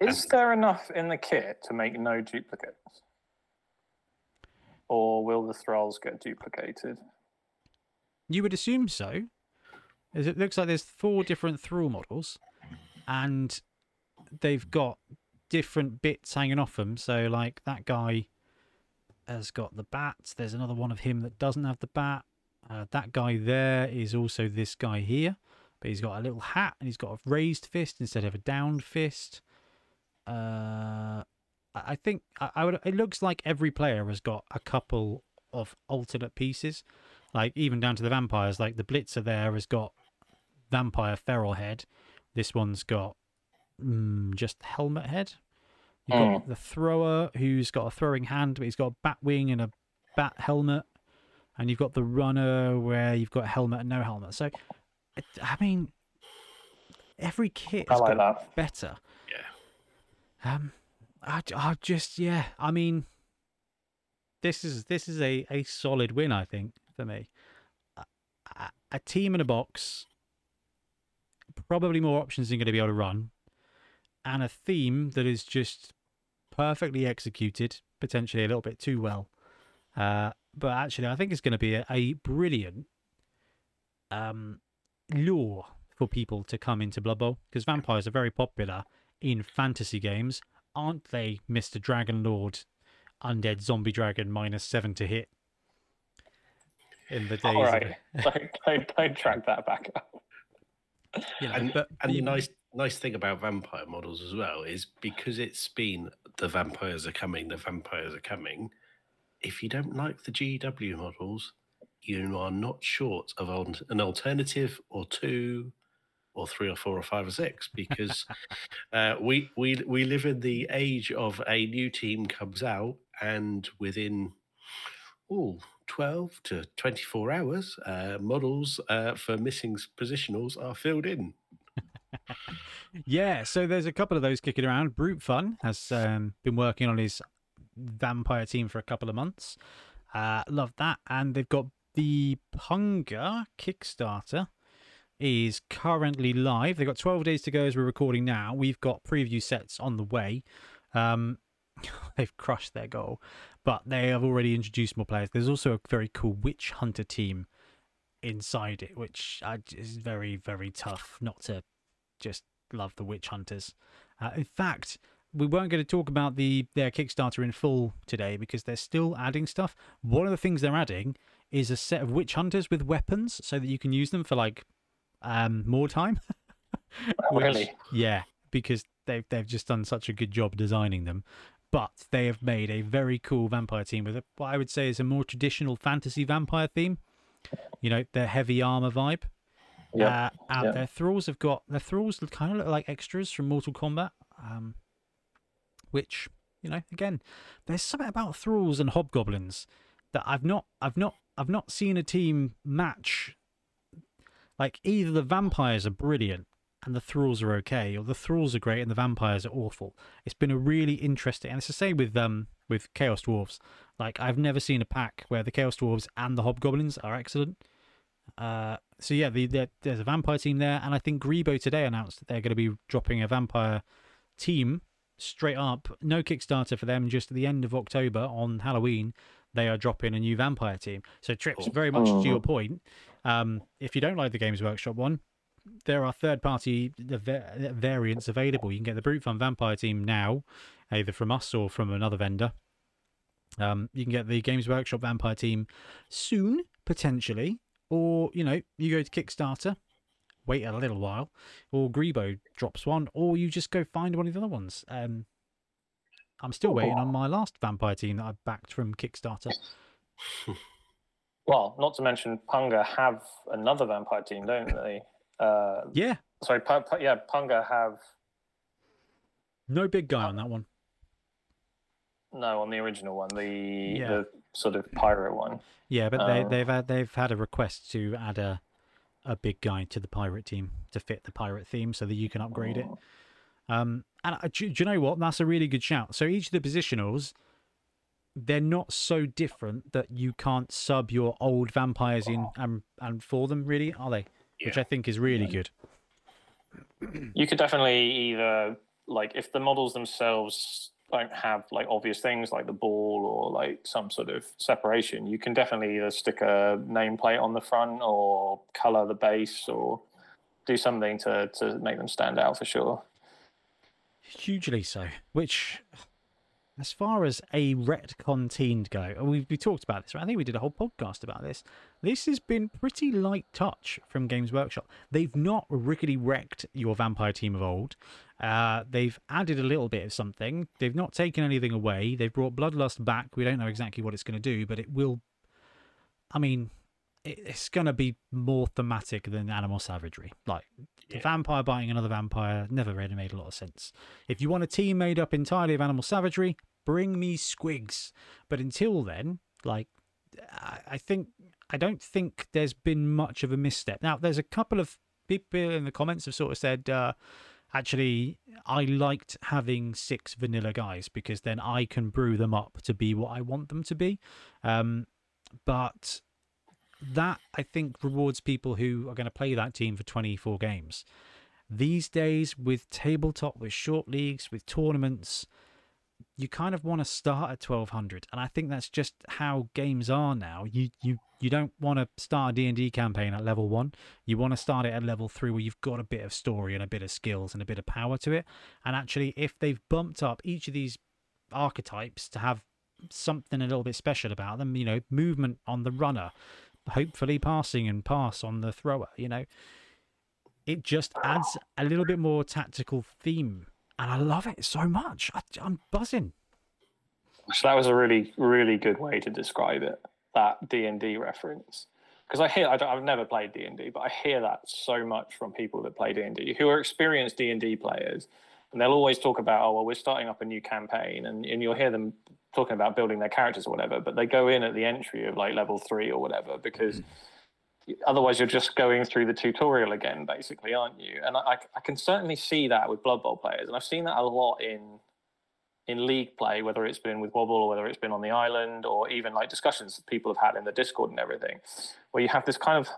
Is there enough in the kit to make no duplicates? Or will the thralls get duplicated? You would assume so. It looks like there's four different thrall models, and they've got different bits hanging off them. So, like that guy has got the bat. There's another one of him that doesn't have the bat. Uh, that guy there is also this guy here, but he's got a little hat and he's got a raised fist instead of a downed fist. Uh, I I think I, I would. It looks like every player has got a couple of alternate pieces, like even down to the vampires. Like the Blitzer there has got vampire feral head. This one's got mm, just helmet head. You've got the thrower who's got a throwing hand, but he's got a bat wing and a bat helmet. And you've got the runner where you've got a helmet and no helmet. So, it- I mean, every kit I has like got that. better. Yeah. Um, I, I just yeah. I mean, this is this is a a solid win. I think for me, a, a- a team in a box, probably more options than going to be able to run, and a theme that is just perfectly executed, potentially a little bit too well. Uh, but actually, I think it's going to be a, a brilliant um lure for people to come into Blood Bowl because vampires are very popular in fantasy games, aren't they, Mr. Dragon Lord? Undead zombie dragon minus seven to hit. In the days, All right. don't, don't, don't drag that back up. You know, And, but and the nice nice thing about vampire models as well is because it's been the vampires are coming, the vampires are coming. If you don't like the GW models, you are not short of an alternative or two or three or four or five or six because uh, we we we live in the age of a new team comes out and within oh 12 to 24 hours uh, models uh, for missing positionals are filled in Yeah, so there's a couple of those kicking around. Brute Fun has um, been working on his vampire team for a couple of months. Uh, love that. And they've got the Punga Kickstarter is currently live. They've got 12 days to go as we're recording now. We've got preview sets on the way. Um, they've crushed their goal, but they have already introduced more players. There's also a very cool Witch Hunter team inside it, which is very, very tough not to just love the witch hunters. Uh, in fact, we weren't going to talk about the their Kickstarter in full today because they're still adding stuff. One of the things they're adding is a set of witch hunters with weapons so that you can use them for like um more time. Oh, really? Yeah, because they've they've just done such a good job designing them. But they have made a very cool vampire team with a, what I would say is a more traditional fantasy vampire theme. You know, their heavy armor vibe. Yeah. Uh, and their thralls have got their thralls kind of look like extras from Mortal Kombat, um, which you know, again, there's something about thralls and hobgoblins that I've not, I've not, I've not seen a team match. Like either the vampires are brilliant and the thralls are okay, or the thralls are great and the vampires are awful. It's been a really interesting, and it's the same with um with Chaos Dwarves. Like I've never seen a pack where the Chaos Dwarves and the hobgoblins are excellent. Uh, so yeah, the, the, there's a vampire team there, and I think Greebo today announced that they're going to be dropping a vampire team straight up. No Kickstarter for them. Just at the end of October on Halloween, they are dropping a new vampire team. So trips very much to your point. Um, if you don't like the Games Workshop one, there are third-party variants available. You can get the Brute Fun Vampire team now, either from us or from another vendor. Um, you can get the Games Workshop Vampire team soon, potentially, or you know, you go to Kickstarter, wait a little while, or Greebo drops one, or you just go find one of the other ones. Um, I'm still waiting on my last vampire team that I backed from Kickstarter. Well, not to mention Punga have another vampire team, don't they? Uh, Yeah, sorry, Pu- Pu- yeah, Punga have no big guy on that one. no on the original one, the Yeah. the sort of pirate one. Yeah, but they Um, they've had they've had a request to add a a big guy to the pirate team to fit the pirate theme so that you can upgrade it. Um, and I, do, do you know what? That's a really good shout. So each of the positionals, they're not so different that you can't sub your old vampires in and and for them, really, are they? Which I think is really good. You could definitely either like if the models themselves don't have like obvious things like the ball or like some sort of separation, you can definitely either stick a nameplate on the front or color the base or do something to to make them stand out for sure. Hugely so. Which, as far as a retcon team go, we we talked about this. Right? I think we did a whole podcast about this. This has been pretty light touch from Games Workshop. They've not rickety wrecked your vampire team of old. Uh, they've added a little bit of something. They've not taken anything away. They've brought Bloodlust back. We don't know exactly what it's going to do, but it will. I mean, it's going to be more thematic than Animal Savagery. Like, Yeah. vampire biting another vampire never really made a lot of sense. If you want a team made up entirely of Animal Savagery, bring me Squigs. But until then, like, I think I don't think there's been much of a misstep. Now, there's a couple of people in the comments have sort of said, uh, actually, I liked having six vanilla guys because then I can brew them up to be what I want them to be. Um, but that I think rewards people who are going to play that team for 24 games. These days, with tabletop, with short leagues, with tournaments, you kind of want to start at 1200 and i think that's just how games are now. You you you don't want to start a d&d campaign at level 1 you want to start it at level 3 where you've got a bit of story and a bit of skills and a bit of power to it. And actually if they've bumped up each of these archetypes to have something a little bit special about them you know movement on the runner hopefully passing and pass on the thrower you know it just adds a little bit more tactical theme and i love it so much I, i'm buzzing So that was a really, really good way to describe it. That D and D reference, because I hear I don't, I've never played D and D, but I hear that so much from people that play D and D who are experienced D and D players, and they'll always talk about, oh well, we're starting up a new campaign, and and you'll hear them talking about building their characters or whatever, but they go in at the entry of like level three or whatever because. Hmm. Otherwise, you're just going through the tutorial again, basically, aren't you? And I, I can certainly see that with Blood Bowl players, and I've seen that a lot in in league play, whether it's been with Wobble or whether it's been on the island or even like discussions that people have had in the Discord and everything, where you have this kind of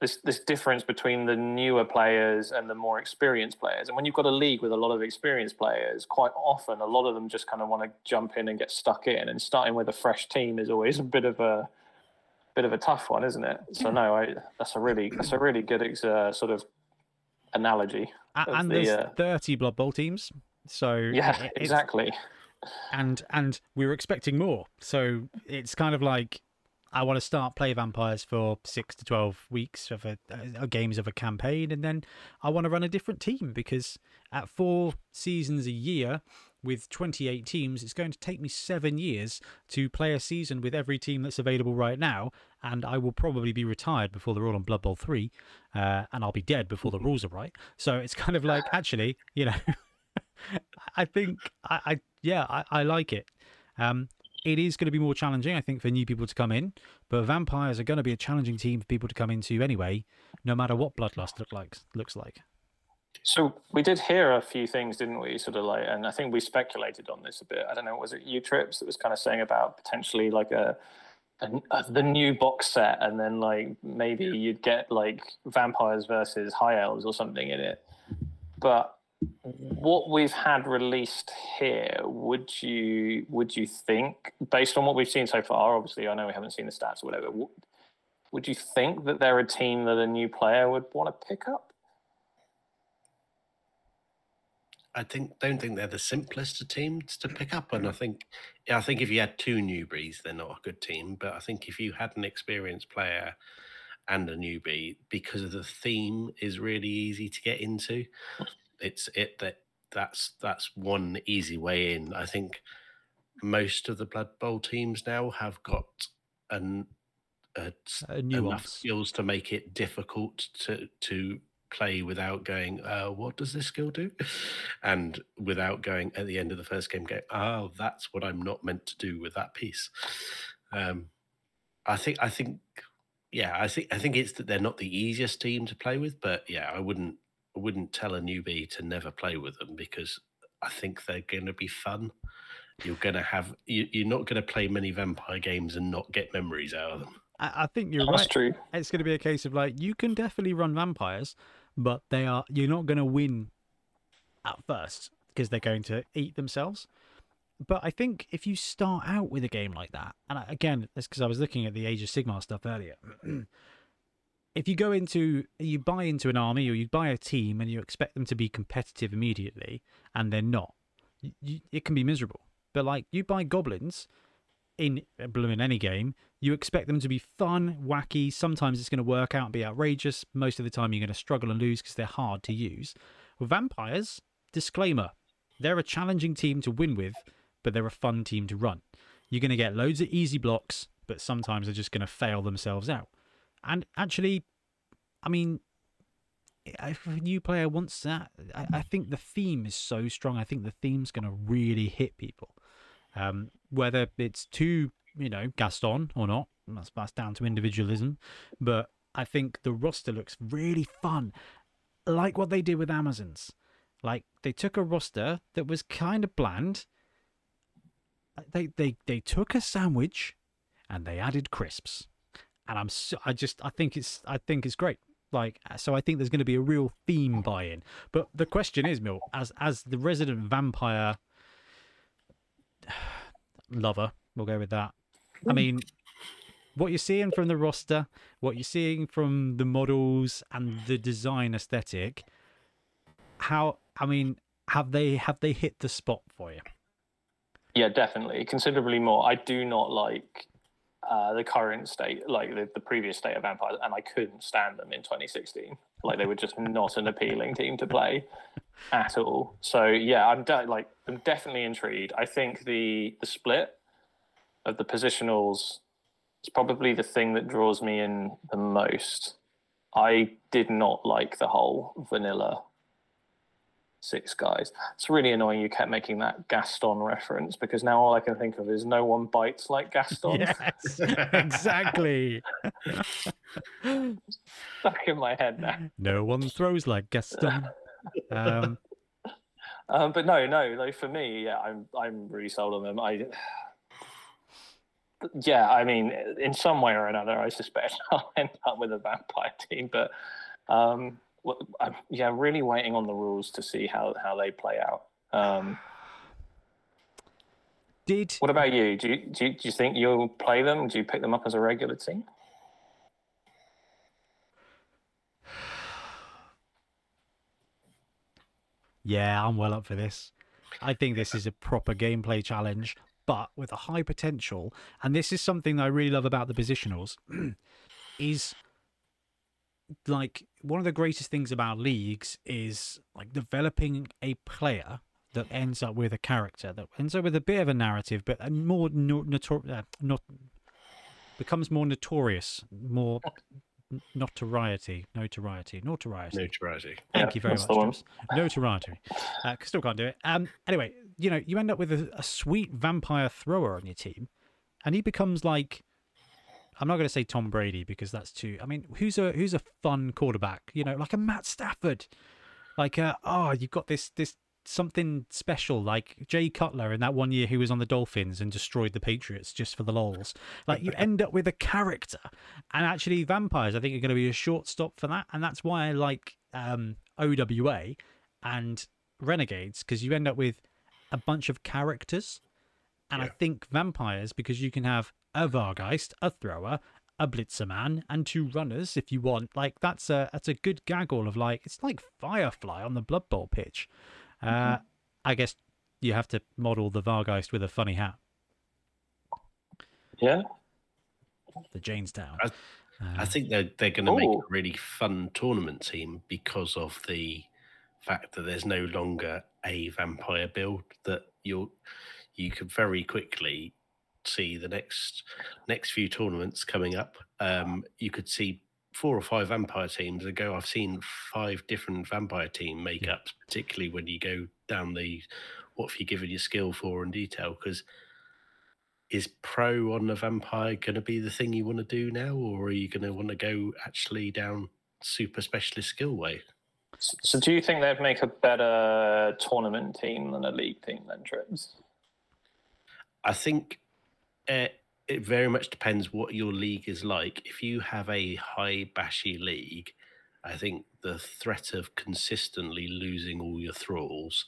this this difference between the newer players and the more experienced players. And when you've got a league with a lot of experienced players, quite often a lot of them just kind of want to jump in and get stuck in. And starting with a fresh team is always a bit of a bit of a tough one, isn't it? So no, I, that's a really that's a really good uh, sort of analogy. A- and the, there's uh, 30 blood bowl teams So Yeah, exactly. and and we were expecting more. So it's kind of like I want to start play vampires for six to twelve weeks of a, a games of a campaign, and then I want to run a different team because at four seasons a year with 28 teams, it's going to take me seven years to play a season with every team that's available right now, and I will probably be retired before they're all on Blood Bowl 3, uh, and I'll be dead before the rules are right. So it's kind of like, actually, you know, I think, I, I yeah, I, I like it. Um, it is going to be more challenging, I think, for new people to come in, but vampires are going to be a challenging team for people to come into anyway, no matter what Bloodlust look like, looks like. So we did hear a few things, didn't we? Sort of like, and I think we speculated on this a bit. I don't know, was it you trips that was kind of saying about potentially like a, the new box set, and then like maybe you'd get like vampires versus high elves or something in it. But what we've had released here, would you would you think, based on what we've seen so far? Obviously, I know we haven't seen the stats or whatever. Would you think that they're a team that a new player would want to pick up? I think don't think they're the simplest of teams to pick up, and I mm-hmm. think yeah, I think if you had two newbies, they're not a good team. But I think if you had an experienced player and a newbie, because of the theme is really easy to get into, it's it that that's that's one easy way in. I think most of the Blood Bowl teams now have got an a, A uh, enough nuance. skills to make it difficult to to play without going, uh, what does this skill do? And without going at the end of the first game, going, oh, that's what I'm not meant to do with that piece. Um, I think, I think, yeah, I think, I think it's that they're not the easiest team to play with, but yeah, I wouldn't, I wouldn't tell a newbie to never play with them because I think they're going to be fun. You're going to have, you, you're not going to play many vampire games and not get memories out of them. I, I think you're That's right. true. It's going to be a case of like you can definitely run vampires, but they are you're not going to win at first because they're going to eat themselves. But I think if you start out with a game like that, and I, again, that's because I was looking at the Age of Sigmar stuff earlier. if you go into, you buy into an army or you buy a team and you expect them to be competitive immediately, and they're not, y y it can be miserable. But like you buy goblins in uh, in any game, you expect them to be fun, wacky. Sometimes it's going to work out and be outrageous. Most of the time, you're going to struggle and lose because they're hard to use. With vampires, disclaimer: they're a challenging team to win with, but they're a fun team to run. You're going to get loads of easy blocks, but sometimes they're just going to fail themselves out. And actually, I mean, if a new player wants that, I, I think the theme is so strong. I think the theme's going to really hit people. Um, whether it's too, you know, Gaston or not, that's, that's down to individualism. But I think the roster looks really fun, like what they did with Amazons. Like they took a roster that was kind of bland. They they they took a sandwich, and they added crisps, and I'm so, I just I think it's I think it's great. Like so, I think there's going to be a real theme buy-in. But the question is, Mill, as as the resident vampire lover, we'll go with that. I mean, what you're seeing from the roster, what you're seeing from the models and the design aesthetic, how I mean, have they have they hit the spot for you? Yeah, definitely. Considerably more. I do not like uh, the current state, like the, the previous state of vampires, and I couldn't stand them in 2016. Like they were just not an appealing team to play at all. So yeah, I'm de- like I'm definitely intrigued. I think the the split of the positionals is probably the thing that draws me in the most. I did not like the whole vanilla six guys. It's really annoying you kept making that Gaston reference because now all I can think of is no one bites like Gaston. Yes, exactly. Stuck in my head now. No one throws like Gaston. Um, Um, but no, no, like for me, yeah, I'm I'm really sold on them. I yeah, I mean, in some way or another, I suspect I'll end up with a vampire team. But um, what, I'm yeah, really waiting on the rules to see how how they play out. Um, did what about you? Do you, do you do you think you'll play them? Do you pick them up as a regular team? Yeah, I'm well up for this. I think this is a proper gameplay challenge, but with a high potential. And this is something that I really love about the positionals. is like one of the greatest things about leagues is like developing a player that ends up with a character that ends up with a bit of a narrative, but a more no, notor- uh, not becomes more notorious, more notoriety, notoriety, notoriety. Notoriety. Thank Yeah, you very much. James. Notoriety. Uh, still can't do it. Um. Anyway, you know, you end up with a, a sweet vampire thrower on your team, and he becomes like. I'm not going to say Tom Brady because that's too. I mean, who's a who's a fun quarterback? You know, like a Matt Stafford, like uh oh, you've got this this something special like Jay Cutler in that one year he was on the Dolphins and destroyed the Patriots just for the lols. Like you end up with a character, and actually vampires I think are going to be a shortstop for that, and that's why I like um, OWA and Renegades because you end up with a bunch of characters, and I think vampires because you can have a Vargheist, a thrower. A blitzerman and two runners if you want. Like that's a that's a good gaggle of like it's like Firefly on the Blood Bowl pitch. Uh, I guess you have to model the Vargheist with a funny hat, Yeah. the Jaynestown. I- Uh, I think they're they're going to make a really fun tournament team because of the fact that there's no longer a vampire build that you'll you could very quickly see the next next few tournaments coming up. Um, you could see four or five vampire teams and go. I've seen five different vampire team makeups, particularly when you go down the what have you given your skill for in detail because is pro on the vampire going to be the thing you want to do now, or are you going to want to go actually down super specialist skill way? So, do you think they'd make a better tournament team than a league team then, Trips? I think uh, it very much depends what your league is like. If you have a high bashy league, I think the threat of consistently losing all your thralls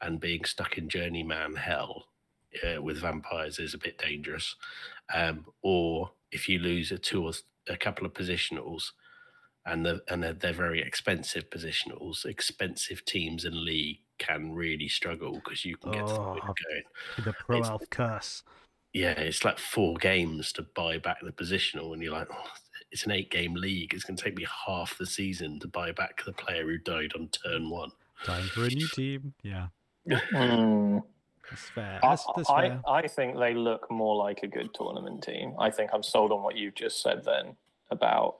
and being stuck in journeyman hell uh, with vampires is a bit dangerous. Um, or if you lose a two or a couple of positionals, and the, and they're, they're very expensive positionals, expensive teams in league can really struggle because you can get to the point Oh. of going the Pro Elf curse. Yeah, it's like four games to buy back the positional, and you're like, oh, it's an eight game league. It's going to take me half the season to buy back the player who died on turn one. Time for a new team. Yeah, Hmm. that's fair. I, That's, that's I, fair. I think they look more like a good tournament team. I think I'm sold on what you've just said then about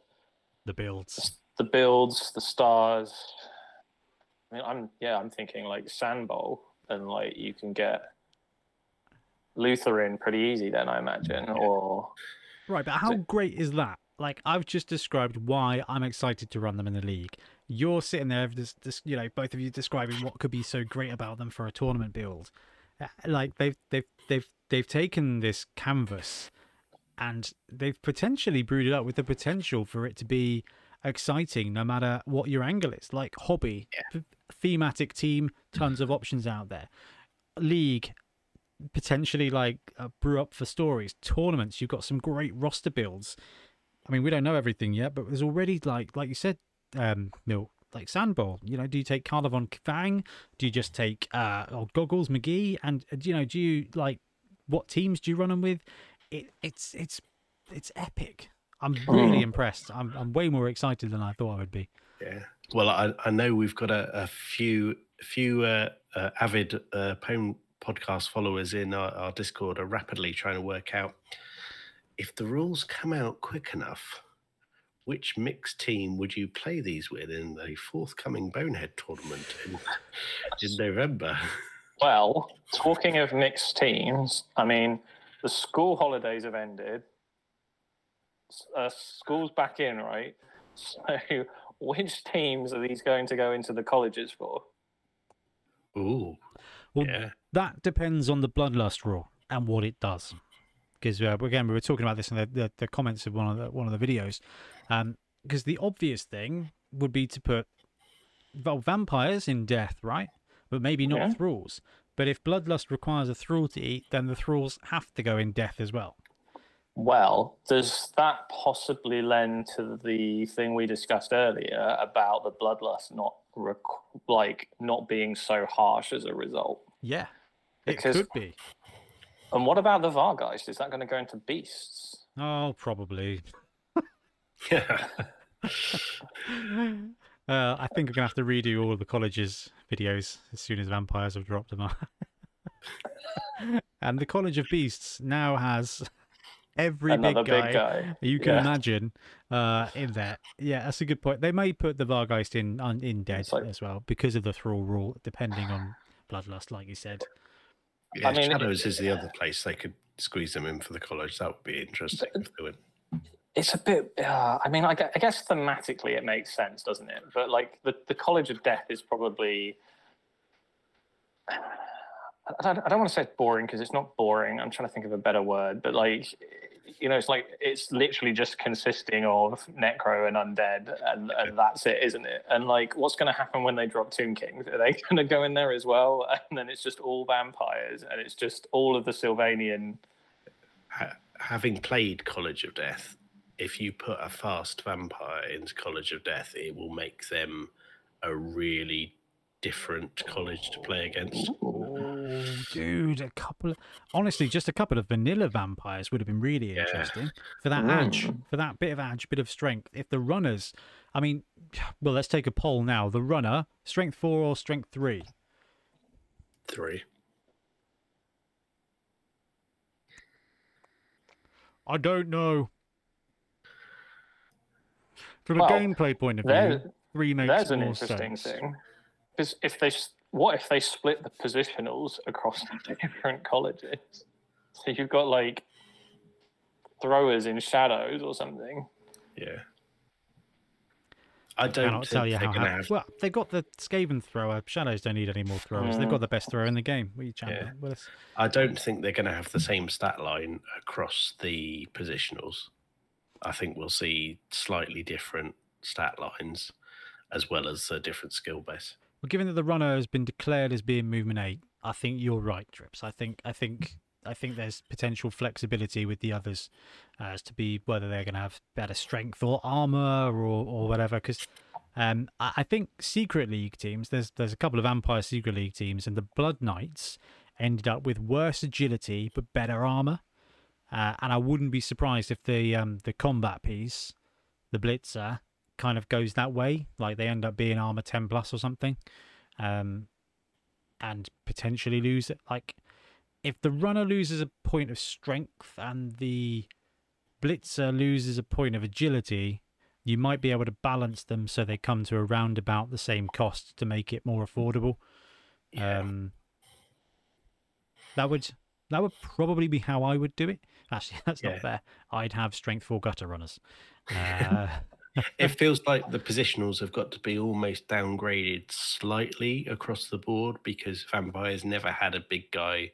The builds. the builds, the stars. I mean, I'm yeah, I'm thinking like Sand Bowl, and like you can get Luthor in pretty easy then, I imagine. Or Right, but how great is that? Like I've just described why I'm excited to run them in the league. You're sitting there, just, just you know, both of you describing what could be so great about them for a tournament build. Uh, Like they've they've they've they've taken this canvas and they've potentially brewed it up with the potential for it to be exciting no matter what your angle is. Like hobby, th- thematic team, tons of options out there. League, potentially like uh, brew up for stories. Tournaments, you've got some great roster builds. I mean, we don't know everything yet, but there's already like like you said, um, Mill, like Sandball. You know, do you take Carla von Fang? Do you just take uh, oh, Goggles McGee? And uh, you know, do you like what teams do you run them with? It, it's it's it's epic. I'm really impressed. I'm I'm way more excited than I thought I would be. Yeah. Well, I, I know we've got a, a few few uh, uh, avid uh, Pwn podcast followers in our, our Discord are rapidly trying to work out if the rules come out quick enough. Which mixed team would you play these with in the forthcoming Bonehead tournament in, in November? well, talking of mixed teams, I mean, the school holidays have ended. Uh, school's back in, right? So, which teams are these going to go into the colleges for? Ooh, Well, yeah. that depends on the bloodlust rule and what it does. Because uh, again, we were talking about this in the, the, the comments of one of the one of the videos. Because the obvious thing would be to put well, vampires in death, right? But maybe not Yeah. thralls. But if bloodlust requires a thrall to eat, then the thralls have to go in death as well. Well, does that possibly lend to the thing we discussed earlier about the bloodlust not rec- like not being so harsh as a result? Yeah, Because- it could be. And what about the Vargheist? Is that going to go into beasts? Oh, probably. Yeah. Uh, I think I'm gonna have to redo all of the college's videos as soon as vampires have dropped them. out. and the College of Beasts now has every big guy, big guy. you can Yeah. imagine uh, in there. Yeah, that's a good point. They may put the Vargheist in on, in dead like- as well because of the thrall rule, depending on bloodlust, like you said. Yeah, I mean- Shadows is the other place they could squeeze them in for the college. That would be interesting if they went. It's a bit. Uh, I mean, I gue- I guess thematically it makes sense, doesn't it? But like the, the College of Death is probably. I don't, I don't want to say it's boring because it's not boring. I'm trying to think of a better word, but like, you know, it's like it's literally just consisting of necro and undead, and, and that's it, isn't it? And like, what's going to happen when they drop Tomb Kings? Are they going to go in there as well? And then it's just all vampires, and it's just all of the Sylvanian. Having played College of Death, if you put a fast vampire into College of Death, it will make them a really different college to play against. Oh, dude, a couple of honestly, just a couple of vanilla vampires would have been really Yeah. interesting for that hmm. edge, for that bit of edge, bit of strength. If the runners, I mean, well, let's take a poll now. The runner, strength four or strength three? Three. I don't know. From Well, a gameplay point of there- view, three makes There's an interesting sense. thing. Because if they, s- what if they split the positionals across different colleges? So you've got like throwers in shadows or something. Yeah. I don't cannot think tell you they're how. going to hap- have. Well, they've got the Skaven thrower. Shadows don't need any more throwers. They've Mm. got the best thrower in the game. What are you champion? Yeah. Well, I don't think they're going to have the same stat line across the positionals. I think we'll see slightly different stat lines as well as a different skill base. Well, given that the runner has been declared as being movement eight, I think you're right, Trips. I think I think I think there's potential flexibility with the others uh, as to be whether they're going to have better strength or armor or or whatever. Because um, I, I think secret league teams, there's there's a couple of Empire secret league teams, and the Blood Knights ended up with worse agility but better armor. Uh, and I wouldn't be surprised if the um, the combat piece, the Blitzer, kind of goes that way. Like they end up being armor ten plus or something, um, and potentially lose it. Like if the runner loses a point of strength and the Blitzer loses a point of agility, you might be able to balance them so they come to around about the same cost to make it more affordable. Yeah. Um, that would that would probably be how I would do it. Actually, that's Yeah. not fair. I'd have strength four gutter runners. Uh, it feels like the positionals have got to be almost downgraded slightly across the board because vampires never had a big guy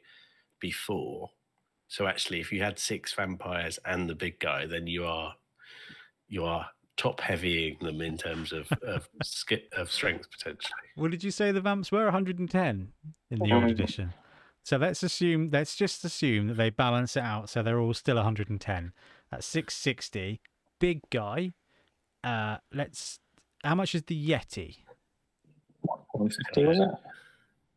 before. So actually, if you had six vampires and the big guy, then you are you are top heavying them in terms of of, sk- of strength potentially. What did you say the vamps were? 110 in the old edition. So let's assume, let's just assume that they balance it out. So they're all still 110. That's 660. Big guy. Uh, let's. How much is the Yeti? 150 was it?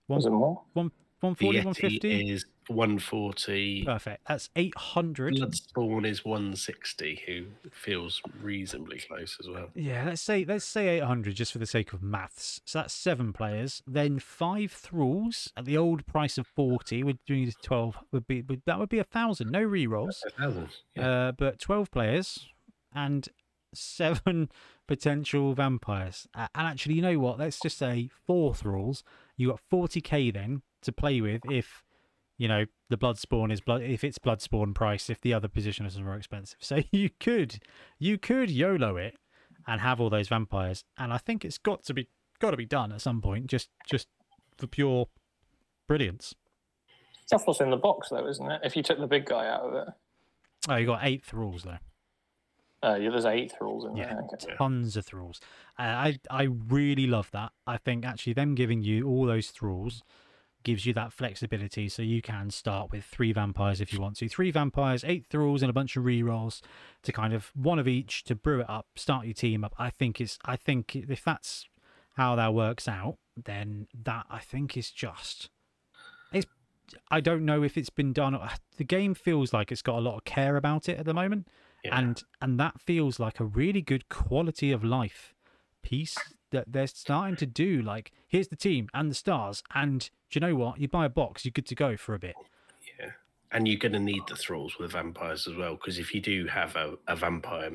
Was it more? 140, The 150? Is 140. Perfect. That's 800. Bloodspawn is 160, who feels reasonably close as well. Yeah, let's say let's say 800 just for the sake of maths. So that's seven players, then five thralls at the old price of 40. We're doing 12 would be would, that would be a thousand. No rerolls. A thousand. Yeah. Uh, but 12 players and seven potential vampires. And actually, you know what? Let's just say four thralls. You got 40k then to play with if, you know, the blood spawn is blood, if it's blood spawn price, if the other position is more expensive. So you could, you could YOLO it and have all those vampires. And I think it's got to be, got to be done at some point, just, just for pure brilliance. That's what's in the box, though, isn't it? If you took the big guy out of it. Oh, you got eight thralls though. Uh, yeah, there's eight thralls in Yeah. there. Okay. tons of thralls. Uh, I I really love that. I think actually them giving you all those thralls gives you that flexibility, so you can start with three vampires if you want to. Three vampires, eight thralls, and a bunch of rerolls to kind of one of each to brew it up, start your team up. I think it's I think if that's how that works out, then that I think is just it's I don't know if it's been done. The game feels like it's got a lot of care about it at the moment, Yeah. and and that feels like a really good quality of life piece that they're starting to do. Like, here's the team and the stars, and do you know what? You buy a box, you're good to go for a bit. Yeah, and you're going to need the thralls with vampires as well because if you do have a, a vampire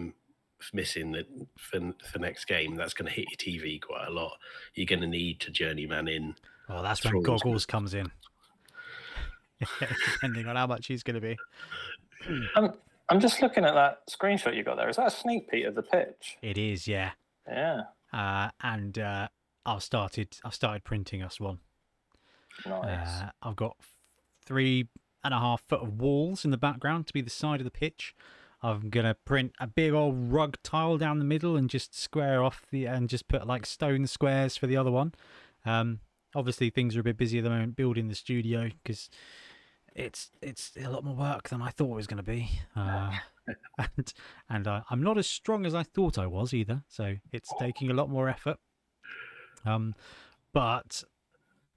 missing the, for for next game, that's going to hit your TV quite a lot. You're going to need to journeyman in. Well, that's when goggles comes in. Depending on how much he's going to be. I'm I'm just looking at that screenshot you got there. Is that a sneak peek of the pitch? It is, yeah. Yeah, Uh, and uh, I've started. I've started printing us one. nice. Uh, I've got three and a half foot of walls in the background to be the side of the pitch. I'm gonna print a big old rug tile down the middle and just square off the and just put like stone squares for the other one. Um, obviously things are a bit busy at the moment building the studio because it's it's a lot more work than I thought it was going to be. Uh, and and I'm not as strong as I thought I was either, so it's taking a lot more effort. Um, but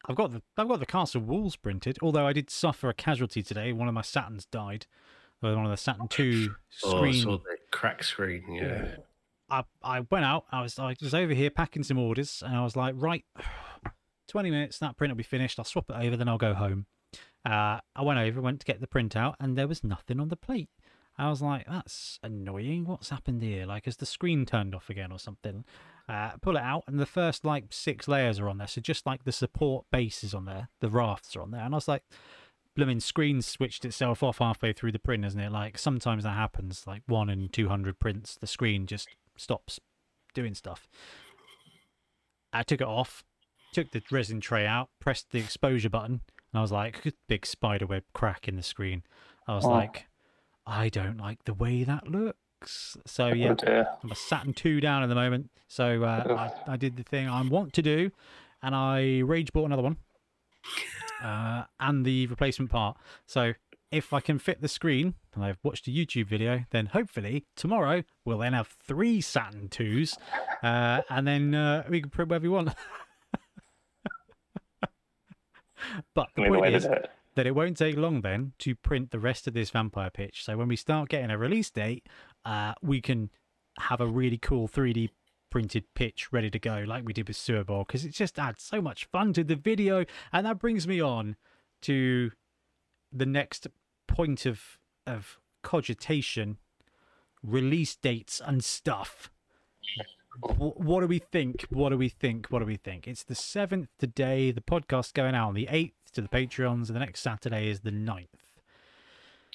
I've got the I've got the castle walls printed. Although I did suffer a casualty today. One of my Saturns died. Uh, One of the Saturn two Oh, I screen. saw the crack screen. Yeah. I, I went out. I was I was over here packing some orders, and I was like, right, twenty minutes. That print will be finished. I'll swap it over, then I'll go home. Uh, I went over, went to get the print out, and there was nothing on the plate. I was like, that's annoying. What's happened here? Like, has the screen turned off again or something? Uh, pull it out, and the first like six layers are on there. So just like the support base is on there, the rafts are on there, and I was like, blooming screen switched itself off halfway through the print, isn't it? Like sometimes that happens. Like one in two hundred prints, the screen just stops doing stuff. I took it off, took the resin tray out, pressed the exposure button, and I was like, big spider web crack in the screen. I was Oh. like, I don't like the way that looks. So yeah, Oh. I'm a Saturn two down at the moment. So uh, I, I did the thing I want to do, and I rage bought another one, uh, and the replacement part. So if I can fit the screen, and I've watched a YouTube video, then hopefully tomorrow we'll then have three Saturn twos, uh, and then uh, we can print wherever we want. but the be the point is it. that it won't take long then to print the rest of this vampire pitch. So when we start getting a release date, uh, we can have a really cool 3D printed pitch ready to go, like we did with Sewer Bowl, because it just adds so much fun to the video. And that brings me on to the next point of of cogitation, release dates and stuff. Wh- What do we think? What do we think? What do we think? It's the seventh today. The podcast going out on the eighth to the Patreons, and the next Saturday is the 9th.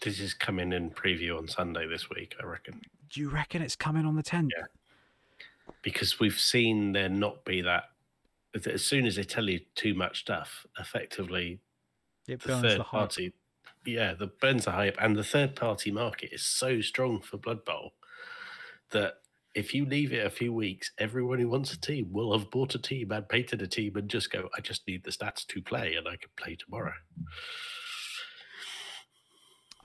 This is coming in preview on Sunday this week, I reckon, Do you reckon it's coming on the 10th? Yeah. because we've seen there not be that. As soon as they tell you too much stuff, effectively It the third the party, yeah, the burns the hype, and the third party market is so strong for Blood Bowl that if you leave it a few weeks, everyone who wants a team will have bought a team and painted a team and just go, I just need the stats to play, and I can play tomorrow.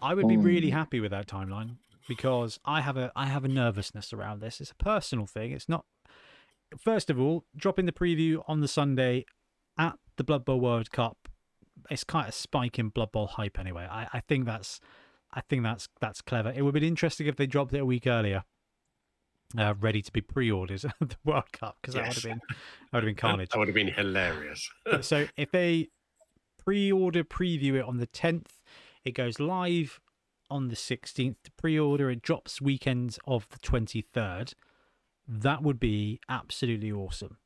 I would be really Mm. happy with that timeline because I have a I have a nervousness around this. It's a personal thing. It's not. First of all, dropping the preview on the Sunday at the Blood Bowl World Cup, it's kind of a spike in Blood Bowl hype anyway. I, I think that's I think that's that's clever. It would have been interesting if they dropped it a week earlier, uh, ready to be pre-ordered at the World Cup because that would have been that would have been carnage. That would have been hilarious. so if they pre-order preview it on the 10th it goes live on the 16th to pre-order. It drops weekends of the 23rd that would be absolutely awesome.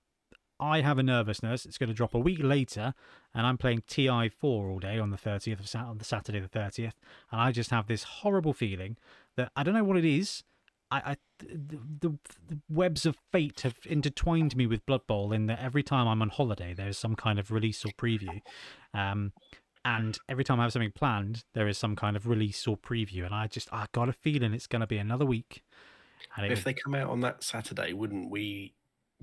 I have a nervousness. It's going to drop a week later and i'm playing ti4 all day on the 30th of Sat- on the saturday the 30th and i just have this horrible feeling that i don't know what it is I, I the, the, the webs of fate have intertwined me with Blood Bowl in that every time I'm on holiday, there's some kind of release or preview, um, and every time I have something planned, there is some kind of release or preview, and I just I got a feeling it's going to be another week. And if they come out on that Saturday, wouldn't we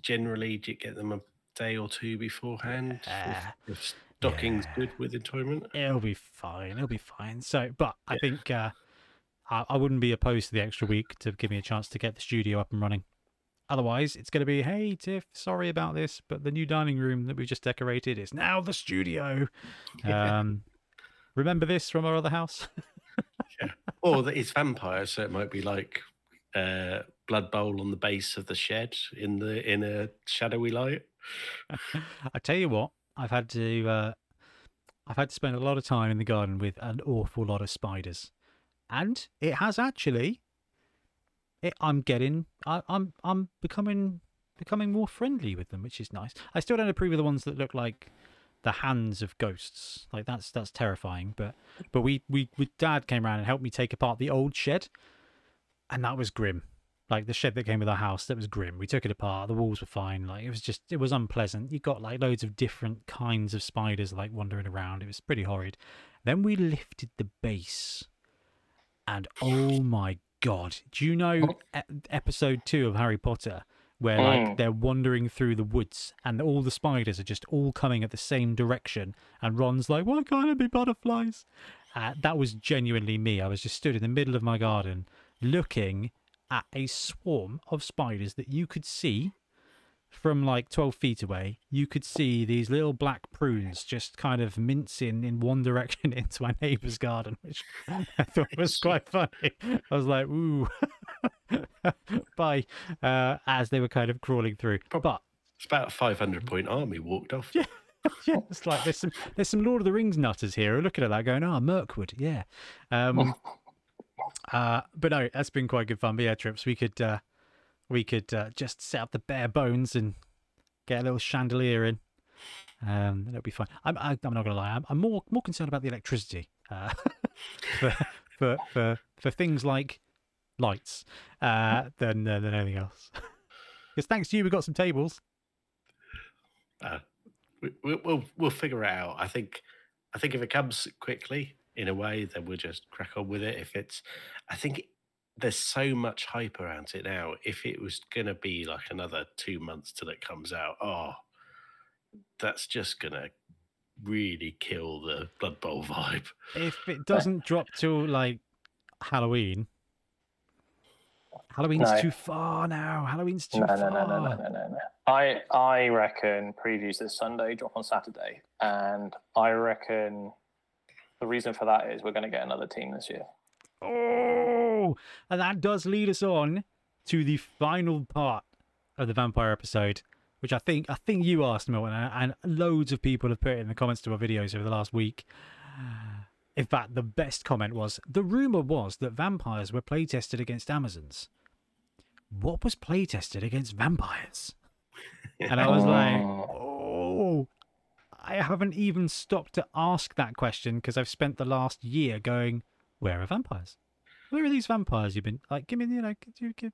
generally get them a day or two beforehand? if- Yeah. if, stocking's Yeah. good with enjoyment. it'll be fine. It'll be fine. So, but I think uh, I, I wouldn't be opposed to the extra week to give me a chance to get the studio up and running. Otherwise, it's going to be, hey, Tiff, sorry about this, but the new dining room that we just decorated is now the studio. Um, remember this from our other house? yeah. Or that it's vampires, so it might be like uh, blood bowl on the base of the shed in the in a shadowy light. I tell you what, I've had to uh, I've had to spend a lot of time in the garden with an awful lot of spiders, and it has actually. It, I'm getting, I, I'm, I'm becoming, becoming more friendly with them, which is nice. I still don't approve of the ones that look like the hands of ghosts. Like that's that's terrifying. But but we we, we dad came around and helped me take apart the old shed, and that was grim. Like the shed that came with our house, that was grim. We took it apart. The walls were fine. Like it was just, it was unpleasant. You got like loads of different kinds of spiders like wandering around. It was pretty horrid. Then we lifted the base, and oh my god! Do you know e- episode two of Harry Potter? Where like Mm. they're wandering through the woods and all the spiders are just all coming at the same direction, and Ron's like, "Why can't it be butterflies?" Uh, that was genuinely me. I was just stood in the middle of my garden, looking at a swarm of spiders that you could see from like 12 feet away. You could see these little black prunes just kind of mincing in one direction into my neighbour's garden, which I thought was quite funny. I was like, ooh, bye, uh, as they were kind of crawling through. But It's about a 500 point army walked off. Yeah. yeah, it's like there's some there's some Lord of the Rings nutters here looking at that going, oh, Mirkwood, yeah. Um, uh, but no, that's been quite good fun. But yeah, trips. We could uh, we could uh, just set up the bare bones and get a little chandelier in. Um, that'll be fine. I'm I, I'm not gonna lie. I'm, I'm more more concerned about the electricity uh, for, for for for things like lights uh, than uh, than anything else. Because thanks to you, we got some tables. Uh, we, we, we'll we'll figure it out. I think I think if it comes quickly in a way, then we'll just crack on with it. If it's, I think there's so much hype around it now. If it was gonna be like another two months till it comes out, oh, that's just gonna really kill the Blood Bowl vibe. if it doesn't drop till like Halloween, Halloween's No. too far now. Halloween's too No, far. no, no, no, no, no, no, no. I I reckon previews this Sunday drop on Saturday, and I reckon the reason for that is we're going to get another team this year. Oh, and that does lead us on to the final part of the vampire episode, which I think I think you asked Milton, and and loads of people have put it in the comments to our videos over the last week. In fact, the best comment was the rumor was that vampires were playtested against Amazons. What was playtested against vampires? And I was like, oh. oh, I haven't even stopped to ask that question because I've spent the last year going, where are vampires? Where are these vampires you've been like? Give me, you know, could you give,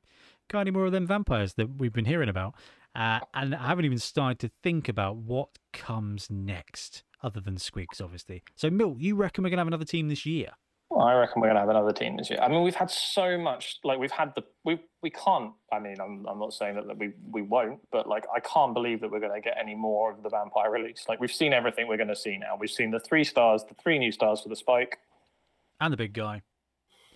got any more of them vampires that we've been hearing about? Uh, and I haven't even started to think about what comes next, other than Squigs, obviously. So, Milt, you reckon we're gonna have another team this year? Well, I reckon we're going to have another team this year. I mean, we've had so much. Like we've had the we we can't. I mean, I'm I'm not saying that, that we we won't, but like I can't believe that we're going to get any more of the vampire release. Like we've seen everything we're going to see now. We've seen the three stars, the three new stars for the spike, And the big guy.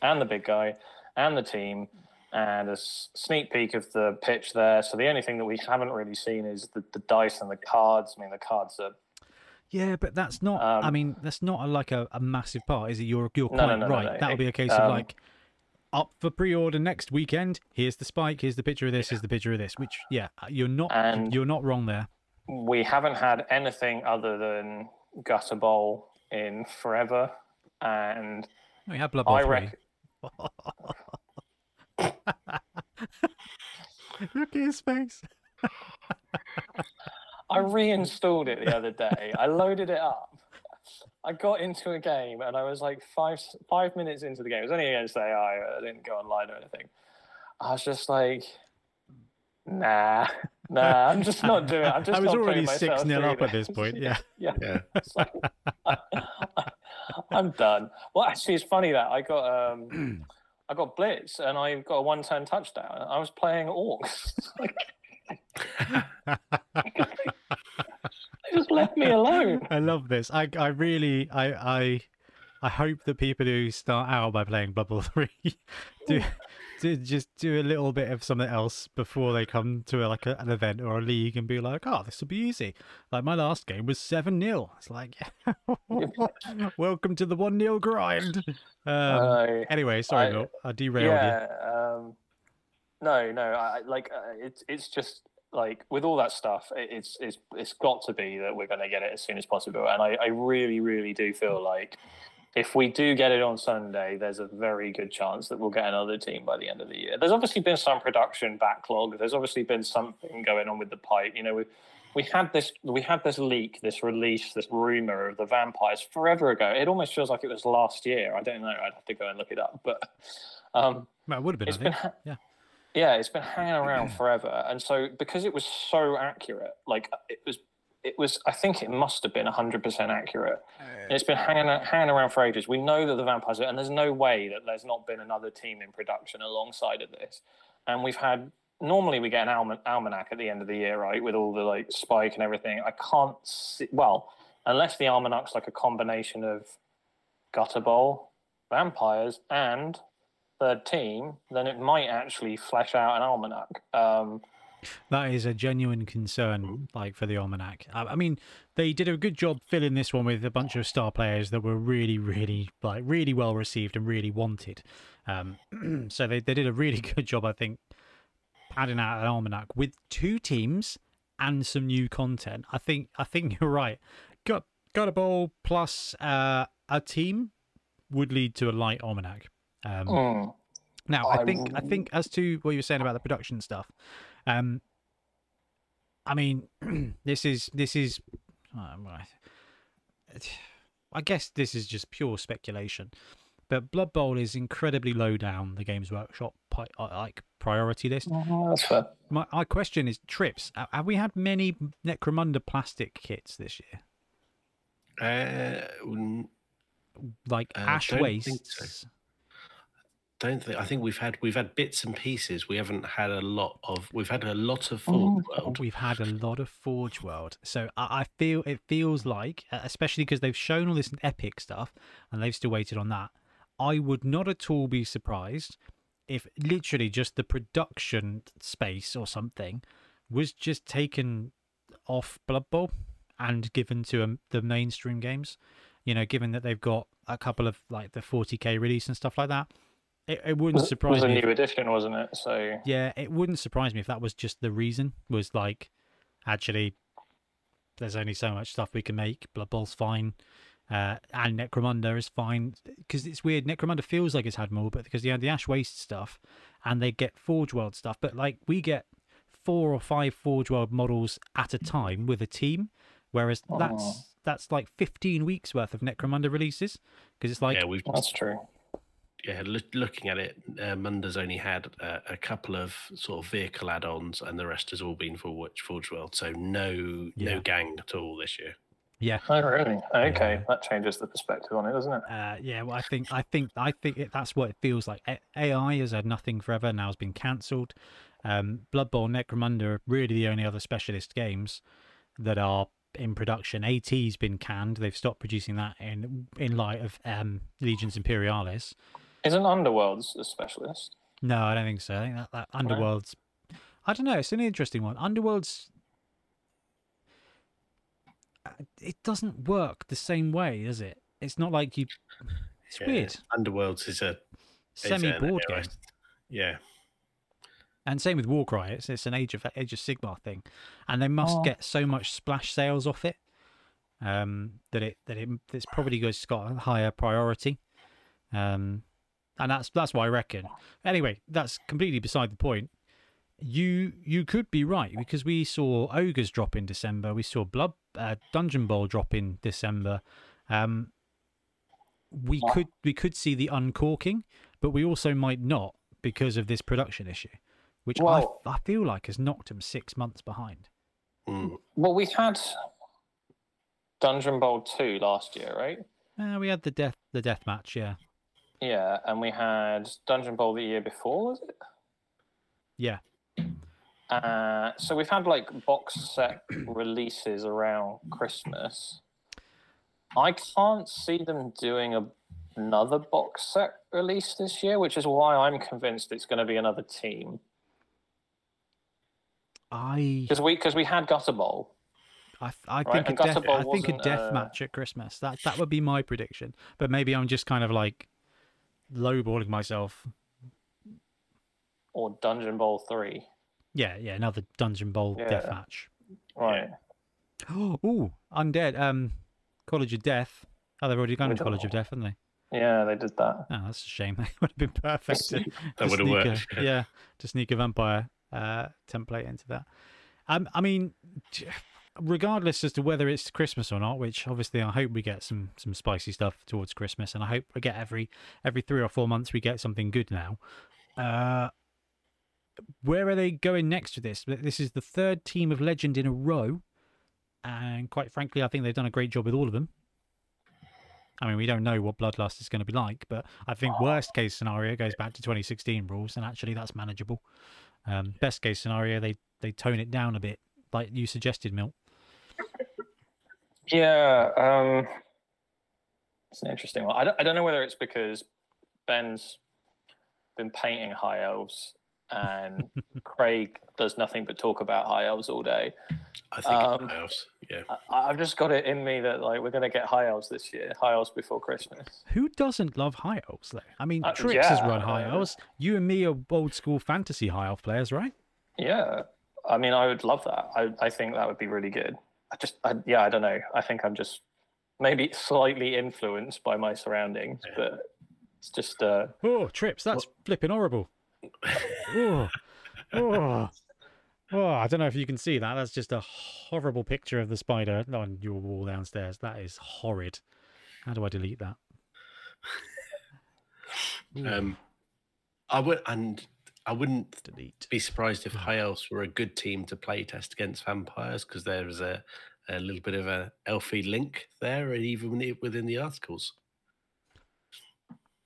And the big guy, and the team, and a sneak peek of the pitch there. So the only thing that we haven't really seen is the, the dice and the cards. I mean, the cards are Yeah, but that's not. I Um, mean, that's not a, like a, a massive part, is it? You're you're No, no, quite no, no, right. That'll be a case Um, of like up for pre-order next weekend. Here's the spike. Here's the picture of this. Here's the picture of this. Which, yeah, uh, you're not you're not wrong there. we haven't had anything other than gutter bowl in forever, and We have Blood Bowl I reckon. Look at his face. I reinstalled it the other day. I loaded it up. I got into a game and I was like five five minutes into the game. It was only against AI. I didn't go online or anything. I was just like, nah, nah. I'm just not doing it. I'm just I was already six myself 0 through up at this point. Yeah. Yeah, Yeah. like, I'm done. Well, actually, it's funny that I got um, I got blitz and I got a one turn touchdown. I was playing orcs. they just left me alone. I love this. I I really I I I hope that people who start out by playing Bowl three do, do just do a little bit of something else before they come to a, like a, an event or a league and be like, oh, this will be easy. Like my last game was seven 0 It's like, welcome to the one 0 grind. Um, Uh, anyway, sorry, I- Bill, I derailed you. yeah. Um, no, no. I like uh, it's it's just like with all that stuff, it, it's it's it's got to be that we're going to get it as soon as possible. And I, I really, really do feel like if we do get it on Sunday, there's a very good chance that we'll get another team by the end of the year. There's obviously been some production backlog. There's obviously been something going on with the pipe. You know, we we had this we had this leak, this release, this rumor of the vampires forever ago. It almost feels like it was last year. I don't know. I'd have to go and look it up, but. Um, Well, it would have been, it's been ha- Yeah. yeah it's been hanging around forever and so because it was so accurate like it was it was i think it must have been 100% accurate. And it's been hanging hanging around for ages. We know that the vampires are, and there's no way that there's not been another team in production alongside of this. And we've had normally we get an alman- almanac at the end of the year right with all the like spike and everything. I can't see well unless the almanac's like a combination of gutter bowl vampires and third team, then it might actually flesh out an almanac. Um, That is a genuine concern, like for the almanac. I, I mean, they did a good job filling this one with a bunch of star players that were really, really, like, really well received and really wanted. Um, so they, they did a really good job, I think, padding out an almanac with two teams and some new content. I think, I think you're right. Got Gutter Bowl plus uh, a team would lead to a light almanac. Um, mm, now, I I think I think as to what you were saying about the production stuff, um, I mean, this is this is, um, I- I guess this is just pure speculation, but Blood Bowl is incredibly low down the Games Workshop pi- uh, like priority list. that's fair. My, my question is trips. Have we had many Necromunda plastic kits this year? Uh, Like Uh, ash don't so. Wastes? don't think. I think we've had we've had bits and pieces. We haven't had a lot of. We've had a lot of Oh. Forge World. We've had a lot of Forge World, so I, I feel it feels like, especially because they've shown all this epic stuff and they've still waited on that. I would not at all be surprised if literally just the production space or something was just taken off Blood Bowl and given to um, the mainstream games. You know, given that they've got a couple of like the 40k release and stuff like that, it, it wouldn't Was, surprise was a me. if- new edition, wasn't it? So yeah, it wouldn't surprise me if that was just the reason. Was like, actually, there's only so much stuff we can make. Blood Bowl's fine, uh, and Necromunda is fine because it's weird. Necromunda feels like it's had more, but because you had the Ash Waste stuff, and they get Forge World stuff, but like we get four or five Forge World models at a time with a team, whereas Oh. that's that's like 15 weeks worth of Necromunda releases because it's like yeah, we've that's true. Yeah, loo- looking at it, uh, Munda's only had uh, a couple of sort of vehicle add-ons, and the rest has all been for Watch Forge World. So no, Yeah. no gang at all this year. yeah, Oh, really? Okay, Yeah. that changes the perspective on it, doesn't it? Uh, yeah, well, I think I think I think it, that's what it feels like. A- AI has had nothing forever. Now has been cancelled. Um, Blood Bowl, Necromunda are really the only other specialist games that are in production. AT's been canned. They've stopped producing that in in light of um, Legions Imperialis. Isn't Underworlds a specialist? No, I don't think so. I think that, that Underworld's. I don't know. It's an interesting one. Underworld's. uh, It doesn't work the same way, does it? It's not like you. It's Yeah, weird. Underworlds is a Semi an board game. Yeah, And same with Warcry, it's, it's an Age of Age of Sigmar thing, and they must Oh. get so much splash sales off it um, that it that it it's probably goes got a higher priority, um, and that's that's what I reckon. Anyway, that's completely beside the point. You you could be right because we saw ogres drop in December, we saw blood uh, dungeon bowl drop in December. Um, we Wow. could we could see the uncorking, but we also might not because of this production issue which Well- I, I feel like has knocked him six months behind. Mm. Well, we had Dungeon Bowl 2 last year, right? Uh, we had the death the death match, yeah, Yeah, and we had Dungeon Bowl the year before, was it? yeah, Uh, so we've had like box set releases around Christmas. I can't see them doing a another box set release this year, which is why I'm convinced it's going to be another team. I Because we because we had Gutter Bowl. I, th- I Right, think a and death, I think a death uh, match at Christmas. That that would be my prediction. But maybe I'm just kind of like lowballing myself. or Dungeon Bowl three. Yeah, yeah, another Dungeon Bowl death Yeah. match. Right. Oh, Ooh, undead. Um, College of Death. Oh, they've already gone to College of Death, haven't they? Yeah, they did that. Oh, that's a shame. That would have been perfect. to- That would have sneak a- worked. yeah, to sneak a vampire uh, template into that. Um, I mean, t- regardless as to whether it's Christmas or not, which obviously I hope we get some some spicy stuff towards Christmas, and I hope we get every every three or four months we get something good now. Uh, where are they going next to this? This is the third team of legend in a row, and quite frankly, I think they've done a great job with all of them. I mean, we don't know what Bloodlust is going to be like, but I think worst case scenario goes back to 2016 rules, and actually that's manageable. Um, best case scenario, they they tone it down a bit, like you suggested, Milt. Yeah, um, it's an interesting one. I don't, I don't know whether it's because Ben's been painting high elves and Craig does nothing but talk about high elves all day. I think Um, it's house. Yeah. I, I've just got it in me that like we're going to get high elves this year, high elves before Christmas. Who doesn't love high elves though? I mean, Uh, Trix has run high elves. You and me are old school fantasy high elf players, right? Yeah, I mean, I would love that. I, I think that would be really good. I just, I, yeah, I don't know. I think I'm just maybe slightly influenced by my surroundings, Yeah. but it's just, uh, Oh, trips! That's flipping horrible. oh, oh, oh! I don't know if you can see that. That's just a horrible picture of the spider on your wall downstairs. That is horrid. How do I delete that? Um, I would, and I wouldn't delete. be surprised if High Elves were a good team to play test against vampires because there is a, a little bit of a elfie link there, and even within the articles.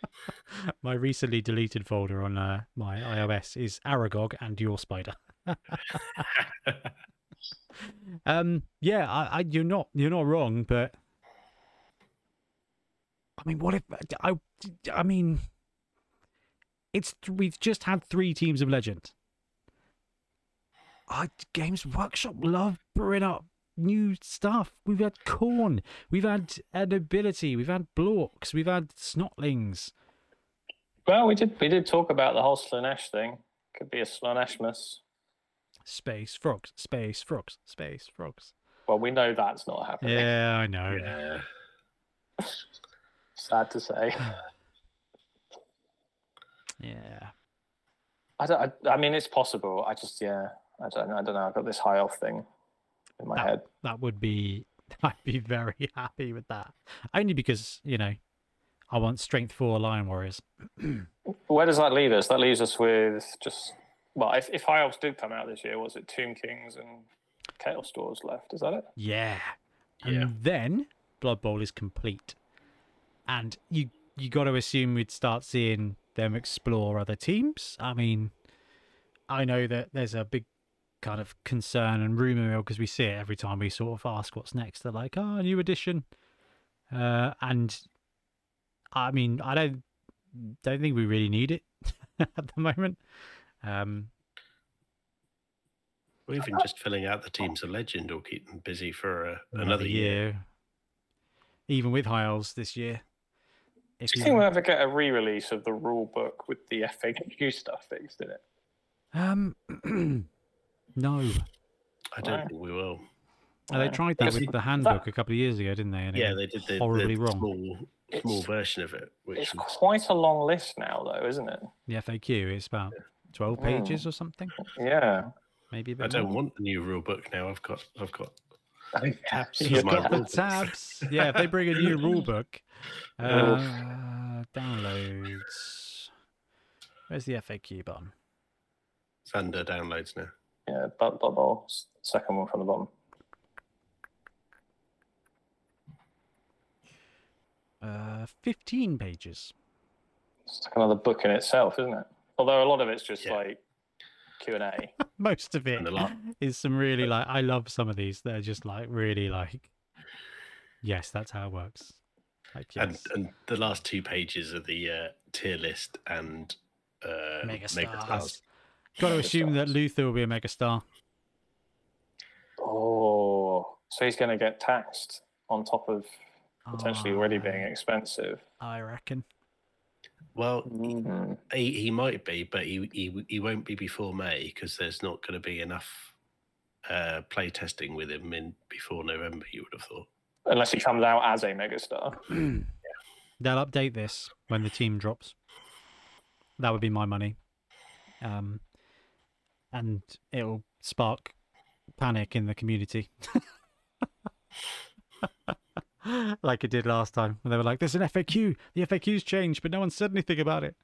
My recently deleted folder on uh, my iOS is Aragog and your spider. Um, yeah, I, I, you're not, you're not wrong, but I mean, what if I, I mean, it's we've just had three teams of legend. I Games Workshop love brewing up new stuff. We've had Khorne, we've had Nobility, we've had Blorks, we've had Snotlings. well, we did, we did talk about the whole Slaanesh thing. Could be a Slaaneshmas. Space frogs, space frogs, space frogs. Well, we know that's not happening. Yeah, I know. yeah. Sad to say. Yeah. I don't. I, I mean, it's possible. I just, yeah. I don't. I don't know. I've got this high elf thing in my That- head. that would be I'd be very happy with that. Only because, you know, I want strength four lion warriors. Where does that leave us? That leaves us with just. Well, if, if high elves did come out this year, was it Tomb Kings and Chaos Stores left? Is that it? Yeah. And Yeah. then Blood Bowl is complete. And you you gotta assume we'd start seeing them explore other teams. I mean I know that there's a big kind of concern and rumor mill because we see it every time we sort of ask what's next. They're like, oh, new edition. Uh, and I mean, I don't don't think we really need it at the moment. Um, Or even just filling out the teams of legend will keep them busy for uh, another, year. even with high elves this year. If Do you you- think we'll ever get a re-release of the rule book with the FAQ stuff fixed in it? um, no, I don't think we will. Uh, they tried that with the handbook a couple of years ago, didn't they? And Yeah, they did the, horribly the wrong. small small version of it, which It's was, quite a long list now, though, isn't it? The FAQ is about twelve Mm. pages or something, Yeah. maybe a I bit I don't more. want the new rule book now. I've got I've got tabs. You've for my got the tabs. Yeah, if they bring a new rule book, uh, downloads. Where's the FAQ button? It's under downloads now. Yeah, but bubble. s- Second one from the bottom. Uh, fifteen pages. It's like another book in itself, isn't it? Although a lot of it's just Yeah. like Q and A. Most of it And a lot. is some really like I love some of these. They're just like really like yes, that's how it works. Like, And yes. and the last two pages of the uh, tier list and uh, Mega mega stars. stars. Got to assume that. Luthor will be a mega star. Oh, so he's going to get taxed on top of potentially already being expensive. I reckon. Well, Mm. he, he might be, but he he, he won't be before May because there's not going to be enough uh, play testing with him in before November. You would have thought. Unless he comes out as a megastar. They'll update this when the team drops. That would be my money. Um, and it'll spark panic in the community. like it did last time when they were like, "There's an FAQ. The FAQ's changed, but no one said anything about it."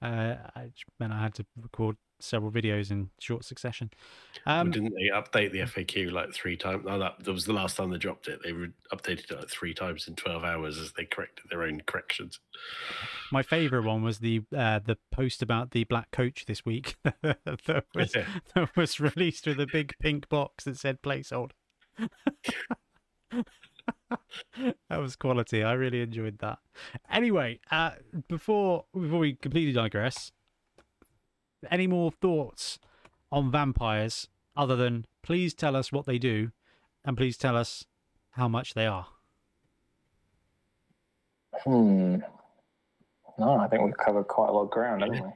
Uh, I meant I had to record several videos in short succession. Um, Didn't they update the FAQ like three times? No, that, that was the last time they dropped it. They re- updated it like three times in 12 hours as they corrected their own corrections. my favourite one was the uh, the post about the black coach this week that was Yeah. that was released with a big pink box that said placeholder. that was quality. I really enjoyed that. Anyway, uh, before before we completely digress, any more thoughts on vampires other than please tell us what they do and please tell us how much they are? Hmm. No, I think we've covered quite a lot of ground, haven't we?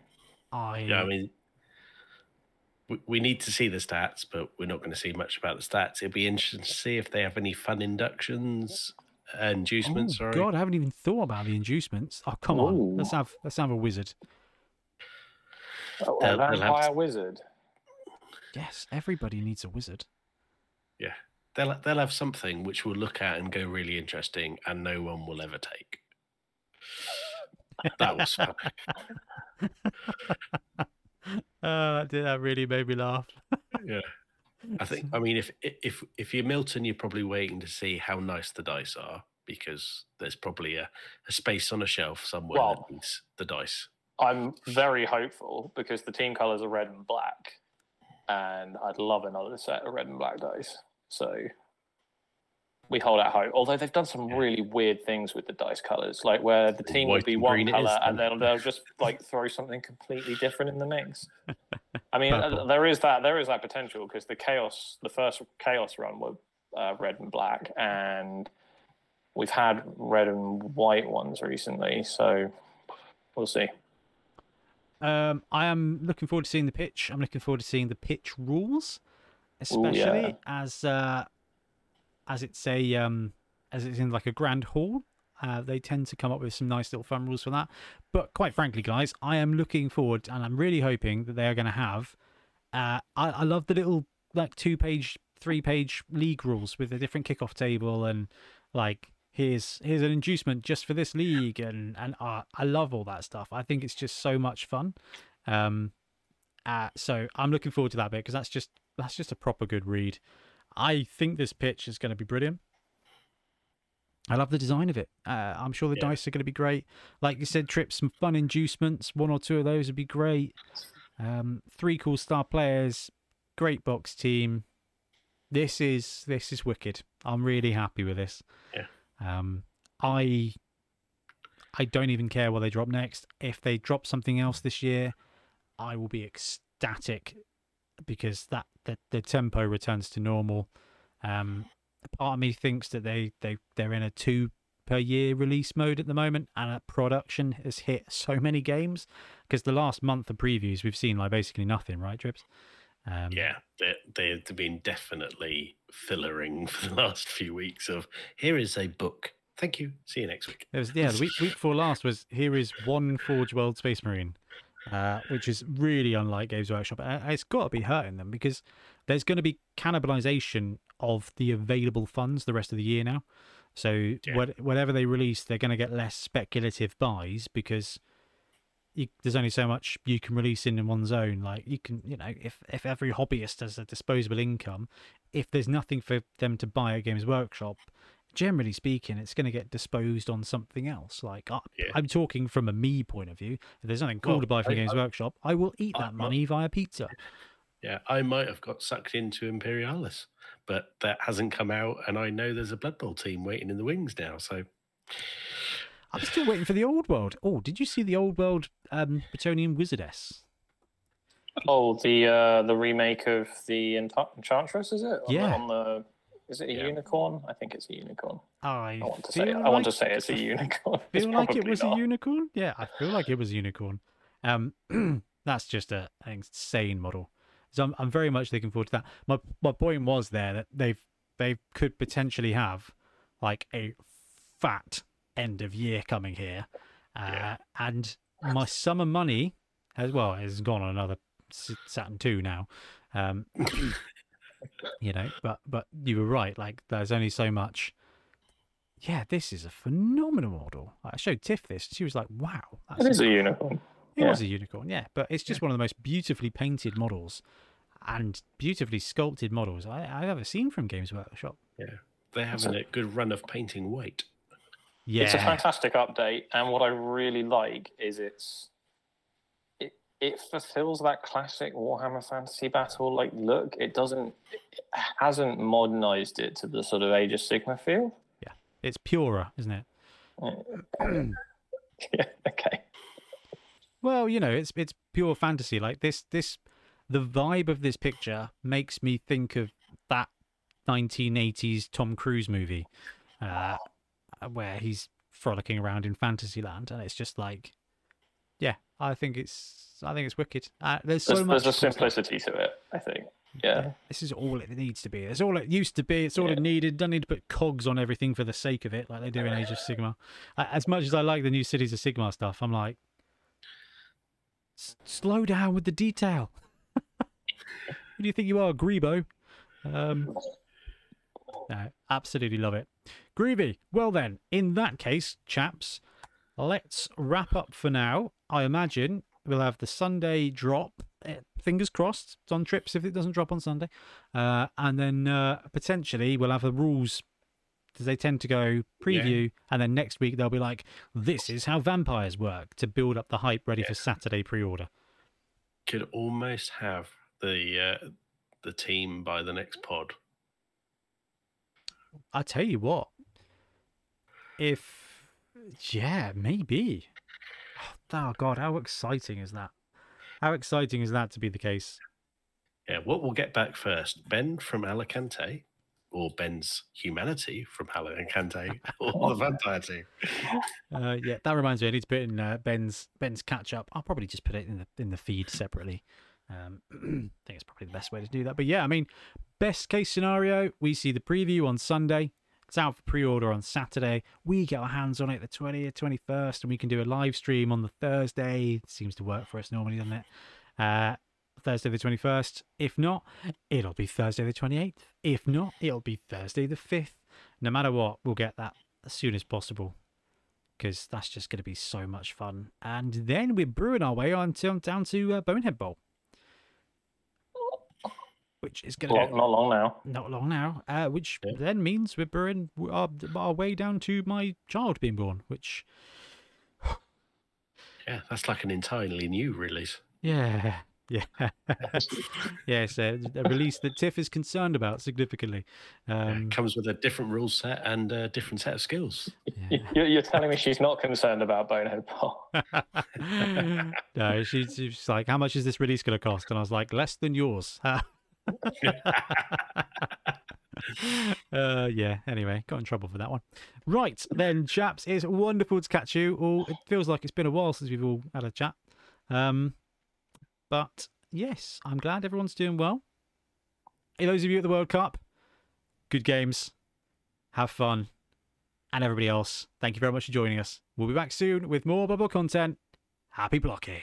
I Yeah, I mean, we, we need to see the stats, but we're not going to see much about the stats. It'll be interesting to see if they have any fun inductions, uh, inducements. Oh, sorry. God, I haven't even thought about the inducements. Oh, come on. Let's have let's have a wizard. Oh, They'll- a they'll have vampire to- wizard. Yes, everybody needs a wizard. Yeah, they'll they'll have something which we'll look at and go really interesting, and no one will ever take. That was fun. Uh, that really made me laugh. yeah. I think. I mean, if if if you're Milton, you're probably waiting to see how nice the dice are because there's probably a, a space on a shelf somewhere Well- that needs the dice. I'm very hopeful because the team colours are red and black, and I'd love another set of red and black dice. So we hold out hope. Although they've done some Yeah. really weird things with the dice colours, like where the team White would be one colour is, and then. they'll just like throw something completely different in the mix. I mean, uh, Purple. there is that there is that potential because the chaos, the first chaos run were uh, red and black, and we've had red and white ones recently. So we'll see. Um, I am looking forward to seeing the pitch. I'm looking forward to seeing the pitch rules, Ooh, especially yeah. as uh, as it's a um, as it's in like a grand hall. Uh, they tend to come up with some nice little fun rules for that. But quite frankly, guys, I am looking forward and I'm really hoping that they are going to have. Uh, I, I love the little like two page, three page league rules with a different kickoff table and like here's here's an inducement just for this league and and uh, I love all that stuff. I think it's just so much fun. Um, uh, so I'm looking forward to that bit because that's just that's just a proper good read. I think this pitch is going to be brilliant. I love the design of it. Uh, I'm sure the Yeah. dice are going to be great. Like you said, Trip, some fun inducements. One or two of those would be great. Um, three cool star players, great box team. This is this is wicked. I'm really happy with this. Yeah. Um, I I don't even care what they drop next. If they drop something else this year, I will be ecstatic because that the, the tempo returns to normal. Um, part of me thinks that they they they're in a two per year release mode at the moment, and production has hit so many games because the last month of previews we've seen like basically nothing, right, Trips? Um, Yeah, they, they've been definitely fillering for the last few weeks. Of here is a book. Thank you. See you next week. There was yeah, the week week before last was here is one Forge World Space Marine, uh, which is really unlike Games Workshop. It's got to be hurting them because there's going to be cannibalization of the available funds the rest of the year now. So Yeah. what, whatever they release, they're going to get less speculative buys because you, there's only so much you can release in one zone. Like you can, you know, if if every hobbyist has a disposable income, if there's nothing for them to buy at Games Workshop, generally speaking, it's going to get disposed on something else. Like I, Yeah. I'm talking from a me point of view. If there's nothing cool Well, to buy from I- Games I- Workshop, I will eat I- that I- money via pizza. Yeah, I might have got sucked into Imperialis, but that hasn't come out, and I know there's a Blood Bowl team waiting in the wings now. So I'm still waiting for the old world. Oh, did you see the old world um, Bretonnian Wizardess? Oh, the uh, the remake of the Enchant- Enchantress, is it? On the- Yeah. On the, is it a Yeah. unicorn? I think it's a unicorn. I, I want to say. feel I want to say it's a unicorn. It's feel like it was not. a unicorn. Yeah, I feel like it was a unicorn. Um, that's just a, an insane model. So I'm, I'm very much looking forward to that. My my point was there that they've they could potentially have like a fat end of year coming here, uh, Yeah. and my summer money as well has gone on another S- Saturn two now. Um, you know, but but you were right. Like there's only so much yeah, this is a phenomenal model. I showed Tiff this. She was like, wow. It That's is a unicorn. it yeah. was a unicorn, yeah. But it's just one of the most beautifully painted models and beautifully sculpted models I, I've ever seen from Games Workshop. Yeah, they're having a good run of painting weight. Yeah. It's a fantastic update, and what I really like is it's it fulfills that classic Warhammer Fantasy Battle like look. It doesn't it hasn't modernized it to the sort of Age of Sigmar feel. Yeah, it's purer, isn't it? yeah, okay. Well, you know, it's it's pure fantasy. Like this this the vibe of this picture makes me think of that 1980s Tom Cruise movie uh, where he's frolicking around in Fantasyland and it's just like yeah, I think it's I think it's wicked. Uh, there's so There's, much there's a simplicity to it, I think. Yeah. This is all it needs to be. It's all it used to be. It's all Yeah. it needed. Don't need to put cogs on everything for the sake of it, like they do in Age of Sigmar. As much as I like the new Cities of Sigmar stuff, I'm like, "S- slow down with the detail. Who do you think you are, Greebo? Um, no, absolutely love it. Groovy. Well then, in that case, chaps, let's wrap up for now. I imagine we'll have the Sunday drop. eh, Fingers crossed. It's on trips if it doesn't drop on Sunday, uh, and then uh, potentially we'll have the rules. Because they tend to go preview, and then next week they'll be like, "This is how vampires work" to build up the hype ready for Saturday pre-order. Could almost have the uh, the team by the next pod. I tell you what, if yeah, maybe. Oh God, how exciting is that? How exciting is that to be the case? Yeah, what we'll get back first? Ben from Alicante, or Ben's humanity from Alicante, or the vampire team. Uh, yeah, that reminds me. I need to put in uh, Ben's Ben's catch up. I'll probably just put it in the in the feed separately. Um, I think it's probably the best way to do that. But yeah, I mean, best case scenario, we see the preview on Sunday. It's out for pre-order on Saturday. We get our hands on it the twentieth, twenty-first, and we can do a live stream on the Thursday. seems to work for us normally, doesn't it? Uh, Thursday the 21st. If not, it'll be Thursday the 28th. If not, it'll be Thursday the 5th. No matter what, we'll get that as soon as possible because that's just going to be so much fun. And then we're brewing our way on to, down to uh, Bonehead Bowl, which is going Not, to not long now. not long now. Uh, which Yeah. then means we're brewing our, our way down to my child being born. Which Yeah, that's like an entirely new release. yeah. Yeah, yes, uh, a release that Tiff is concerned about significantly. Yeah, Um, comes with a different rule set and a different set of skills. yeah. You're, you're telling me she's not concerned about Bonehead Bowl. no, she's, she's like, "How much is this release going to cost?" And I was like, "Less than yours." uh, yeah. Anyway, got in trouble for that one. Right then, chaps, it's wonderful to catch you. All it feels like it's been a while since we've all had a chat. Um, but yes, I'm glad everyone's doing well. Hey, those of you at the World Cup, good games, have fun, and everybody else, thank you very much for joining us. We'll be back soon with more bubble content. Happy blocking.